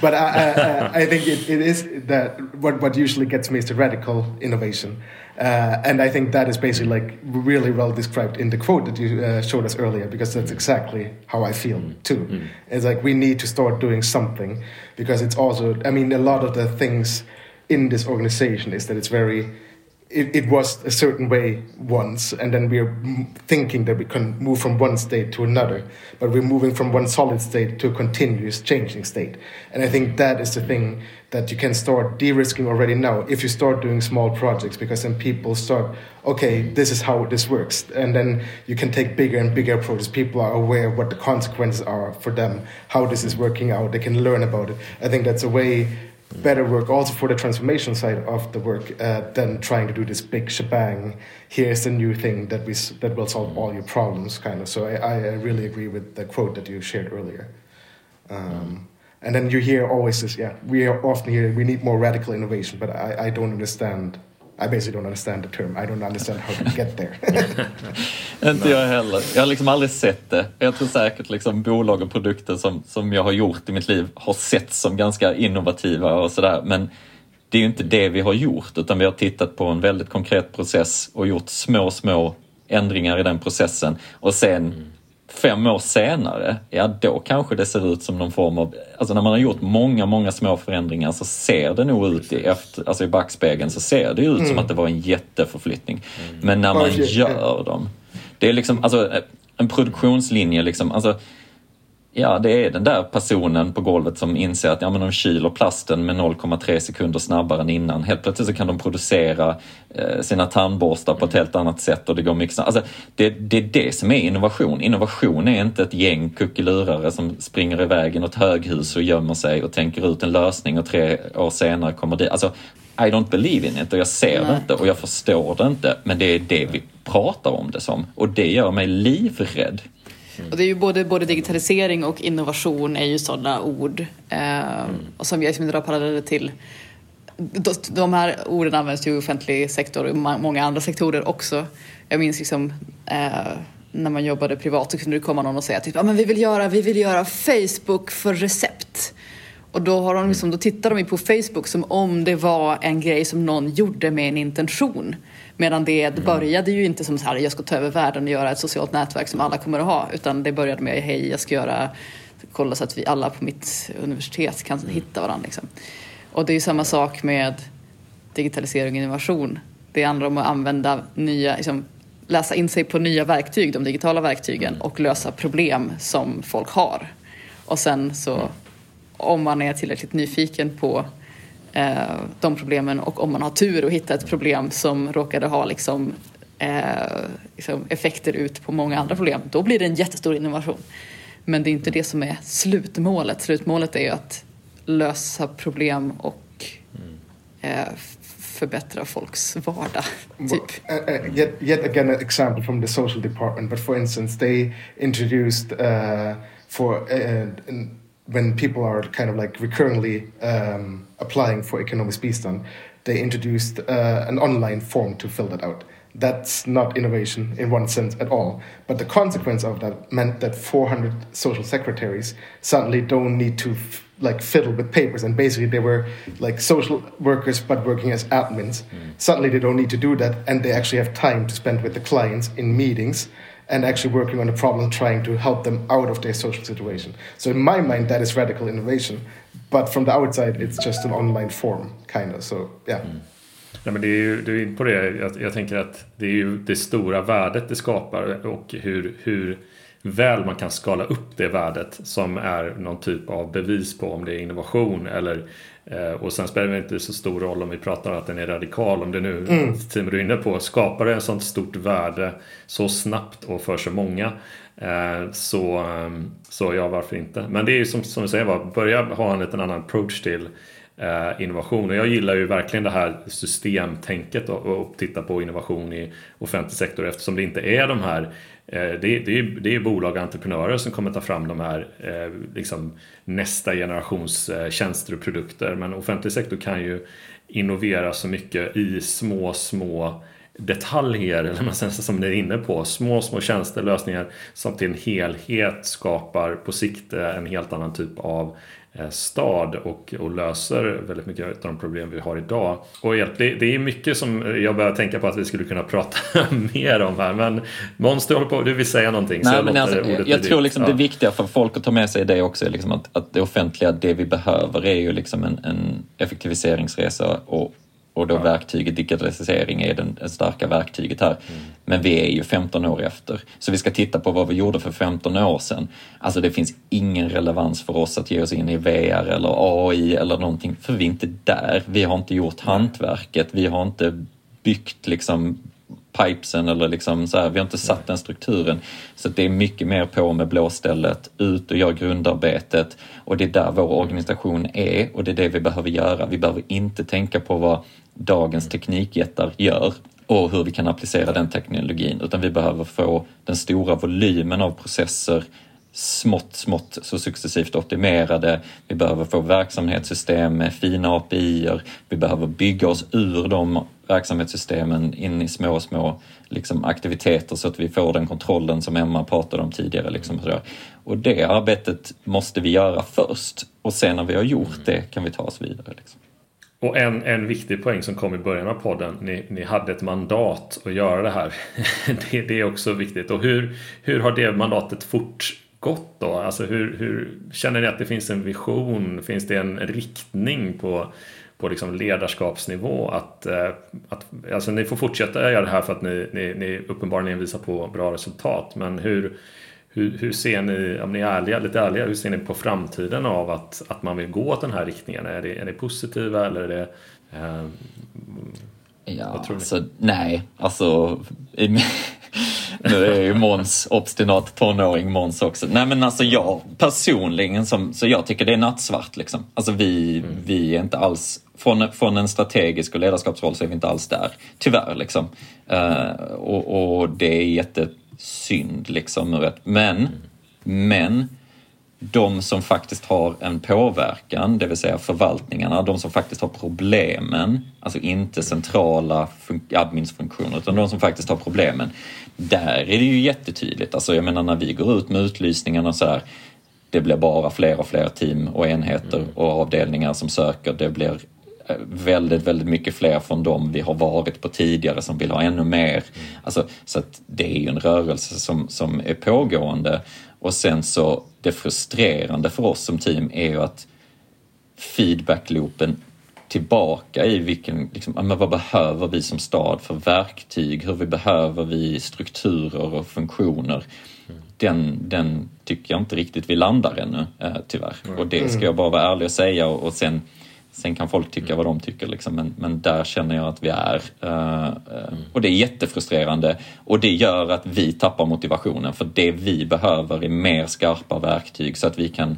[SPEAKER 4] but I, I, I think it, it is that what, what usually gets me is the radical innovation. Uh, and I think that is basically like really well described in the quote that you uh, showed us earlier, because that's exactly how I feel mm. too. Mm. It's like we need to start doing something because it's also, I mean, a lot of the things in this organization is that it's very it, it, was a certain way once, and then we're thinking that we can move from one state to another, but we're moving from one solid state to a continuous changing state. And I think that is the thing that you can start de risking already now if you start doing small projects, because then people start, okay, this is how this works. And then you can take bigger and bigger approaches. People are aware of what the consequences are for them, how this is working out, they can learn about it. I think that's a way better work also for the transformation side of the work uh, than trying to do this big shebang. Here's the new thing that we that will solve all your problems kind of so i, I really agree with the quote that you shared earlier. Um, and then you hear always this yeah we are often hear we need more radical innovation but i, I don't understand I basically don't understand the term. I don't understand how to get there.
[SPEAKER 3] Inte jag heller. Jag har liksom aldrig sett det. Jag tror säkert liksom bolag och produkter som, som jag har gjort i mitt liv har sett som ganska innovativa och sådär. Men det är ju inte det vi har gjort utan vi har tittat på en väldigt konkret process och gjort små, små ändringar i den processen och sen mm. Fem år senare, ja då kanske det ser ut som någon form av, alltså när man har gjort många, många små förändringar så ser det nog ut i, efter, alltså i backspegeln så ser det ut mm. som att det var en jätteförflyttning. Mm. Men när man gör dem, det är liksom, alltså en produktionslinje liksom, alltså Ja, det är den där personen på golvet som inser att ja, men de kyler plasten med 0,3 sekunder snabbare än innan. Helt plötsligt så kan de producera eh, sina tandborstar på ett helt annat sätt och det går mycket alltså, det, det är det som är innovation. Innovation är inte ett gäng kuckelurare som springer iväg i något höghus och gömmer sig och tänker ut en lösning och tre år senare kommer det. Alltså, I don't believe in it och jag ser Nej. det inte och jag förstår det inte. Men det är det vi pratar om det som och det gör mig livrädd.
[SPEAKER 2] Och det är ju både, både digitalisering och innovation är ju sådana ord. Eh, mm. Och som jag liksom drar paralleller till. De, här orden används ju i offentlig sektor och många andra sektorer också. Jag minns liksom eh, när man jobbade privat så kunde det komma någon och säga typ, ah, men vi vill göra, vi vill göra Facebook för recept. Och då, har de liksom, då tittar de på Facebook som om det var en grej som någon gjorde med en intention. Medan det, det började ju inte som så här, jag ska ta över världen och göra ett socialt nätverk som alla kommer att ha. Utan det började med, hej jag ska göra, kolla så att vi alla på mitt universitet kan hitta varandra. Liksom. Och det är ju samma sak med digitalisering och innovation. Det handlar om att använda nya, liksom, läsa in sig på nya verktyg, de digitala verktygen och lösa problem som folk har. Och sen så, om man är tillräckligt nyfiken på de problemen och om man har tur och hittar ett problem som råkade ha liksom, eh, liksom effekter ut på många andra problem, då blir det en jättestor innovation. Men det är inte det som är slutmålet. Slutmålet är ju att lösa problem och eh, förbättra folks vardag. Typ.
[SPEAKER 4] Uh, uh, yet, yet again an example from the social department, but for instance they introduced uh, for uh, when people are kind of like recurrently um, applying for economic bistånd, they introduced uh, an online form to fill that out. That's not innovation in one sense at all. But the consequence of that meant that 400 social secretaries suddenly don't need to f- like fiddle with papers, and basically they were like social workers but working as admins. Mm. Suddenly they don't need to do that, and they actually have time to spend with the clients in meetings and actually working on a problem, trying to help them out of their social situation. So in my mind, that is radical innovation. But from the outside, it's just an online form, kind of. So yeah. Mm.
[SPEAKER 1] Nej, men det är ju, du är inne på det. Jag, jag, tänker att det är ju det stora värdet det skapar och hur, hur väl man kan skala upp det värdet som är någon typ av bevis på om det är innovation eller och sen spelar det inte så stor roll om vi pratar om att den är radikal. Om det nu, mm. Tim du är inne på, skapar det en sånt stort värde så snabbt och för så många. Eh, så, ehm, så ja, varför inte? Men det är ju som, som du säger, börja ha en liten annan approach till eh, innovation. Och jag gillar ju verkligen det här systemtänket och, och titta på innovation i offentlig sektor eftersom det inte är de här Eh, Eh, det, det, det är bolag och entreprenörer som kommer ta fram de här eh, liksom nästa generations eh, tjänster och produkter. Men offentlig sektor kan ju innovera så mycket i små, små detaljer, eller man som ni är inne på, små, små tjänster, lösningar som till en helhet skapar på sikt en helt annan typ av stad och, och löser väldigt mycket av de problem vi har idag. Och det, det är mycket som jag börjar tänka på att vi skulle kunna prata mer om här. Men du håller på, du vill säga någonting.
[SPEAKER 3] Nej, men alltså, jag, jag tror liksom ja. det viktiga för folk att ta med sig det också är liksom att, att det offentliga, det vi behöver är ju liksom en, en effektiviseringsresa och och då ja. verktyget digitalisering är den, det starka verktyget här. Mm. Men vi är ju 15 år efter. Så vi ska titta på vad vi gjorde för 15 år sedan. Alltså det finns ingen relevans för oss att ge oss in i VR eller AI eller någonting, för vi är inte där. Vi har inte gjort hantverket, vi har inte byggt liksom pipesen eller liksom så här, vi har inte satt den strukturen. Så det är mycket mer på med blåstället, ut och gör grundarbetet och det är där vår organisation är och det är det vi behöver göra. Vi behöver inte tänka på vad dagens teknikjättar gör och hur vi kan applicera den teknologin utan vi behöver få den stora volymen av processer smått, smått så successivt optimerade. Vi behöver få verksamhetssystem med fina API -er. Vi behöver bygga oss ur de verksamhetssystemen in i små, små liksom, aktiviteter så att vi får den kontrollen som Emma pratade om tidigare. Liksom, och det arbetet måste vi göra först och sen när vi har gjort det kan vi ta oss vidare. Liksom
[SPEAKER 1] och en, en viktig poäng som kom i början av podden, ni, ni hade ett mandat att göra det här. det, det, är också viktigt. Och hur, hur har det mandatet fortgått då? Alltså hur, hur, känner ni att det finns en vision? Finns det en riktning på, på liksom ledarskapsnivå? Att, eh, att, alltså ni får fortsätta göra det här för att ni, ni, ni uppenbarligen visar på bra resultat. Men hur, hur, hur, ser ni, om ni är ärliga, lite ärliga, hur ser ni på framtiden av att, att man vill gå åt den här riktningen? Är det, är det positiva eller är det... Eh,
[SPEAKER 3] ja, alltså, nej, alltså... nu är ju Måns obstinat tonåring Måns också. Nej men alltså jag personligen, som, så jag tycker det är nattsvart liksom. Alltså vi, mm. vi är inte alls, från, från en strategisk och ledarskapsroll så är vi inte alls där. Tyvärr liksom. Uh, och, och det är jätte synd liksom. Men, mm. men de som faktiskt har en påverkan, det vill säga förvaltningarna, de som faktiskt har problemen, alltså inte centrala adminsfunktioner, utan de som faktiskt har problemen. Där är det ju jättetydligt. Alltså jag menar när vi går ut med utlysningarna och så här, det blir bara fler och fler team och enheter mm. och avdelningar som söker. Det blir väldigt, väldigt mycket fler från dem vi har varit på tidigare som vill ha ännu mer. Mm. Alltså, så att det är ju en rörelse som, som är pågående. Och sen så det frustrerande för oss som team är ju att feedbackloopen tillbaka i vilken, liksom, men vad behöver vi som stad för verktyg? Hur vi behöver vi strukturer och funktioner? Mm. Den, den tycker jag inte riktigt vi landar ännu, eh, tyvärr. Mm. Och det ska jag bara vara ärlig och säga och, och sen Sen kan folk tycka vad de tycker, liksom, men, men där känner jag att vi är. Uh, uh, och det är jättefrustrerande och det gör att vi tappar motivationen för det vi behöver är mer skarpa verktyg så att vi kan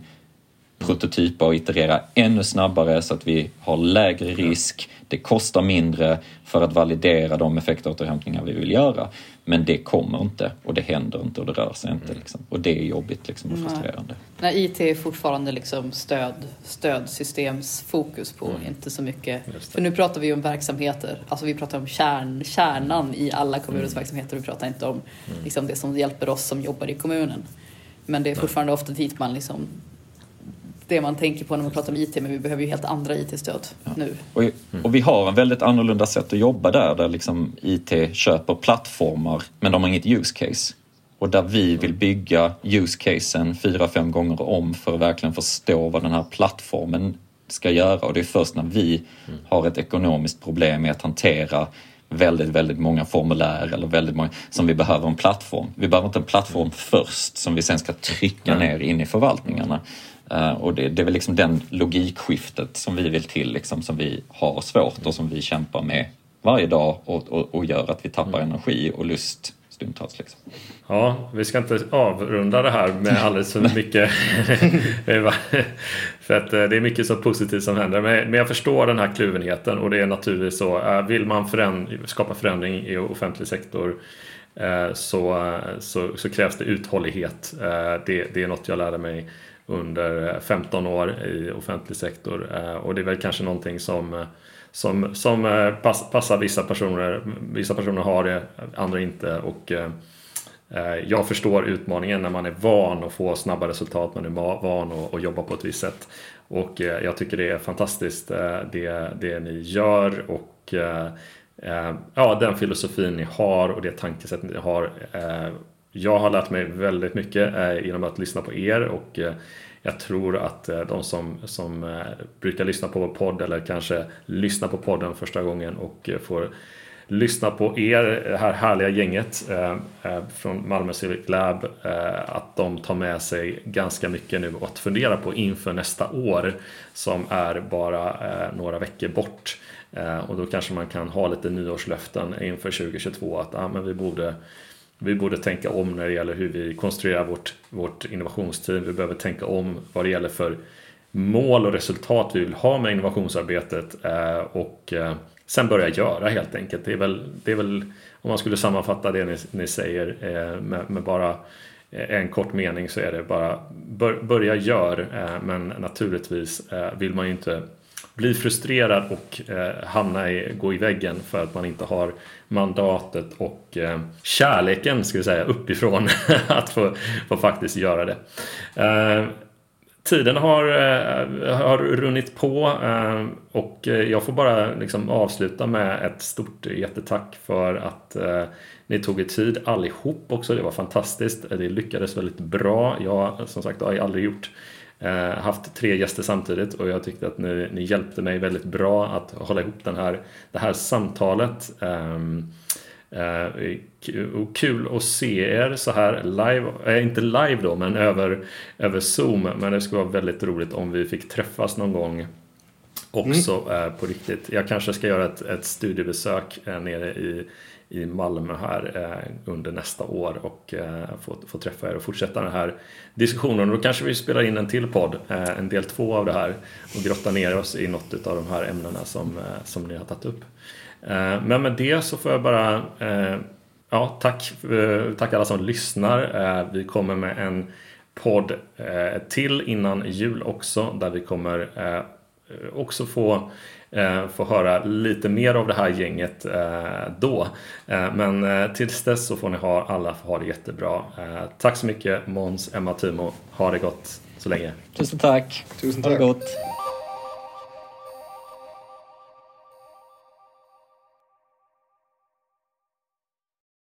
[SPEAKER 3] prototypa och iterera ännu snabbare så att vi har lägre risk, det kostar mindre för att validera de effektåterhämtningar vi vill göra. Men det kommer inte och det händer inte och det rör sig inte. Liksom. Och det är jobbigt liksom, och frustrerande.
[SPEAKER 2] Nej, IT är fortfarande liksom stöd, stödsystemsfokus på, mm. inte så mycket. För nu pratar vi om verksamheter, alltså vi pratar om kärn, kärnan i alla kommunens mm. verksamheter. Vi pratar inte om mm. liksom, det som hjälper oss som jobbar i kommunen. Men det är fortfarande ofta dit man liksom det man tänker på när man pratar om IT, men vi behöver ju helt andra IT-stöd ja. nu.
[SPEAKER 3] Och, och, vi har en väldigt annorlunda sätt att jobba där, där liksom IT köper plattformar, men de har inget use case. Och där vi vill bygga use casen fyra, fem gånger om för att verkligen förstå vad den här plattformen ska göra. Och det är först när vi mm. har ett ekonomiskt problem med att hantera väldigt, väldigt många formulär eller väldigt många som vi behöver en plattform. Vi behöver inte en plattform först som vi sen ska trycka ner in i förvaltningarna. Uh, och det, det, är väl liksom den logikskiftet som vi vill till, liksom, som vi har svårt och som vi kämpar med varje dag och, och, och gör att vi tappar mm. energi och lust stundtals. Liksom.
[SPEAKER 1] Ja, vi ska inte avrunda det här med alldeles för mycket. för att eh, det är mycket så positivt som händer. Men jag förstår den här kluvenheten och det är naturligtvis så. Eh, vill man föränd skapa förändring i offentlig sektor så, så, så krävs det uthållighet. Det, det är något jag lärde mig under eh, 15 år i offentlig sektor. Eh, och det är väl kanske någonting som, eh, som, som passar vissa personer. Vissa personer har det, andra inte. Och jag förstår utmaningen när man är van att få snabba resultat, man är van att jobba på ett visst sätt. Och jag tycker det är fantastiskt det, det ni gör och ja, den filosofin ni har och det tankesättet ni har jag har lärt mig väldigt mycket eh, genom att lyssna på er och eh, jag tror att eh, de som, som brukar lyssna på vår podd eller kanske lyssna på podden första gången och får lyssna på er, det här härliga gänget från Malmö Civic Lab, att de tar med sig ganska mycket nu att fundera på inför nästa år som är bara några veckor bort. Och då kanske man kan ha lite nyårslöften inför 2022 att ah, men vi borde vi borde tänka om när det gäller hur vi konstruerar vårt, vårt innovationsteam. Vi behöver tänka om vad det gäller för mål och resultat vi vill ha med innovationsarbetet eh, och eh, sen börja göra helt enkelt. Det är väl, det är väl om man skulle sammanfatta det ni, ni säger eh, med, med, bara en kort mening så är det bara bör, börja gör men naturligtvis vill man ju inte bli frustrerad och hamna i, gå i väggen för att man inte har mandatet och eh, kärleken ska vi säga uppifrån att få, få faktiskt göra det. Eh, tiden har, eh, har runnit på eh, och jag får bara liksom avsluta med ett stort jättetack för att eh, ni tog er tid allihop också. Det var fantastiskt. Det lyckades väldigt bra. Jag som sagt har aldrig gjort haft tre gäster samtidigt och jag tyckte att ni, ni hjälpte mig väldigt bra att hålla ihop den här, det här samtalet. Eh, och kul att se er så här live, äh, inte live då men över, över Zoom. Men det skulle vara väldigt roligt om vi fick träffas någon gång också mm. på riktigt. Jag kanske ska göra ett, ett studiebesök nere i, i Malmö här eh, under nästa år och eh, få, få träffa er och fortsätta den här diskussionen. Och då kanske vi spelar in en till podd, eh, en del två av det här och grottar ner oss i något av de här ämnena som, som ni har tagit upp. Men med det så får jag bara ja, tack, tack alla som lyssnar. Vi kommer med en podd till innan jul också där vi kommer också få få höra lite mer av det här gänget då. Men tills dess så får ni ha alla ha det jättebra. Tack så mycket Måns, Emma, Timo. Ha det gott så länge.
[SPEAKER 3] Tusen tack.
[SPEAKER 4] Tusen tack.
[SPEAKER 3] Ha det gott.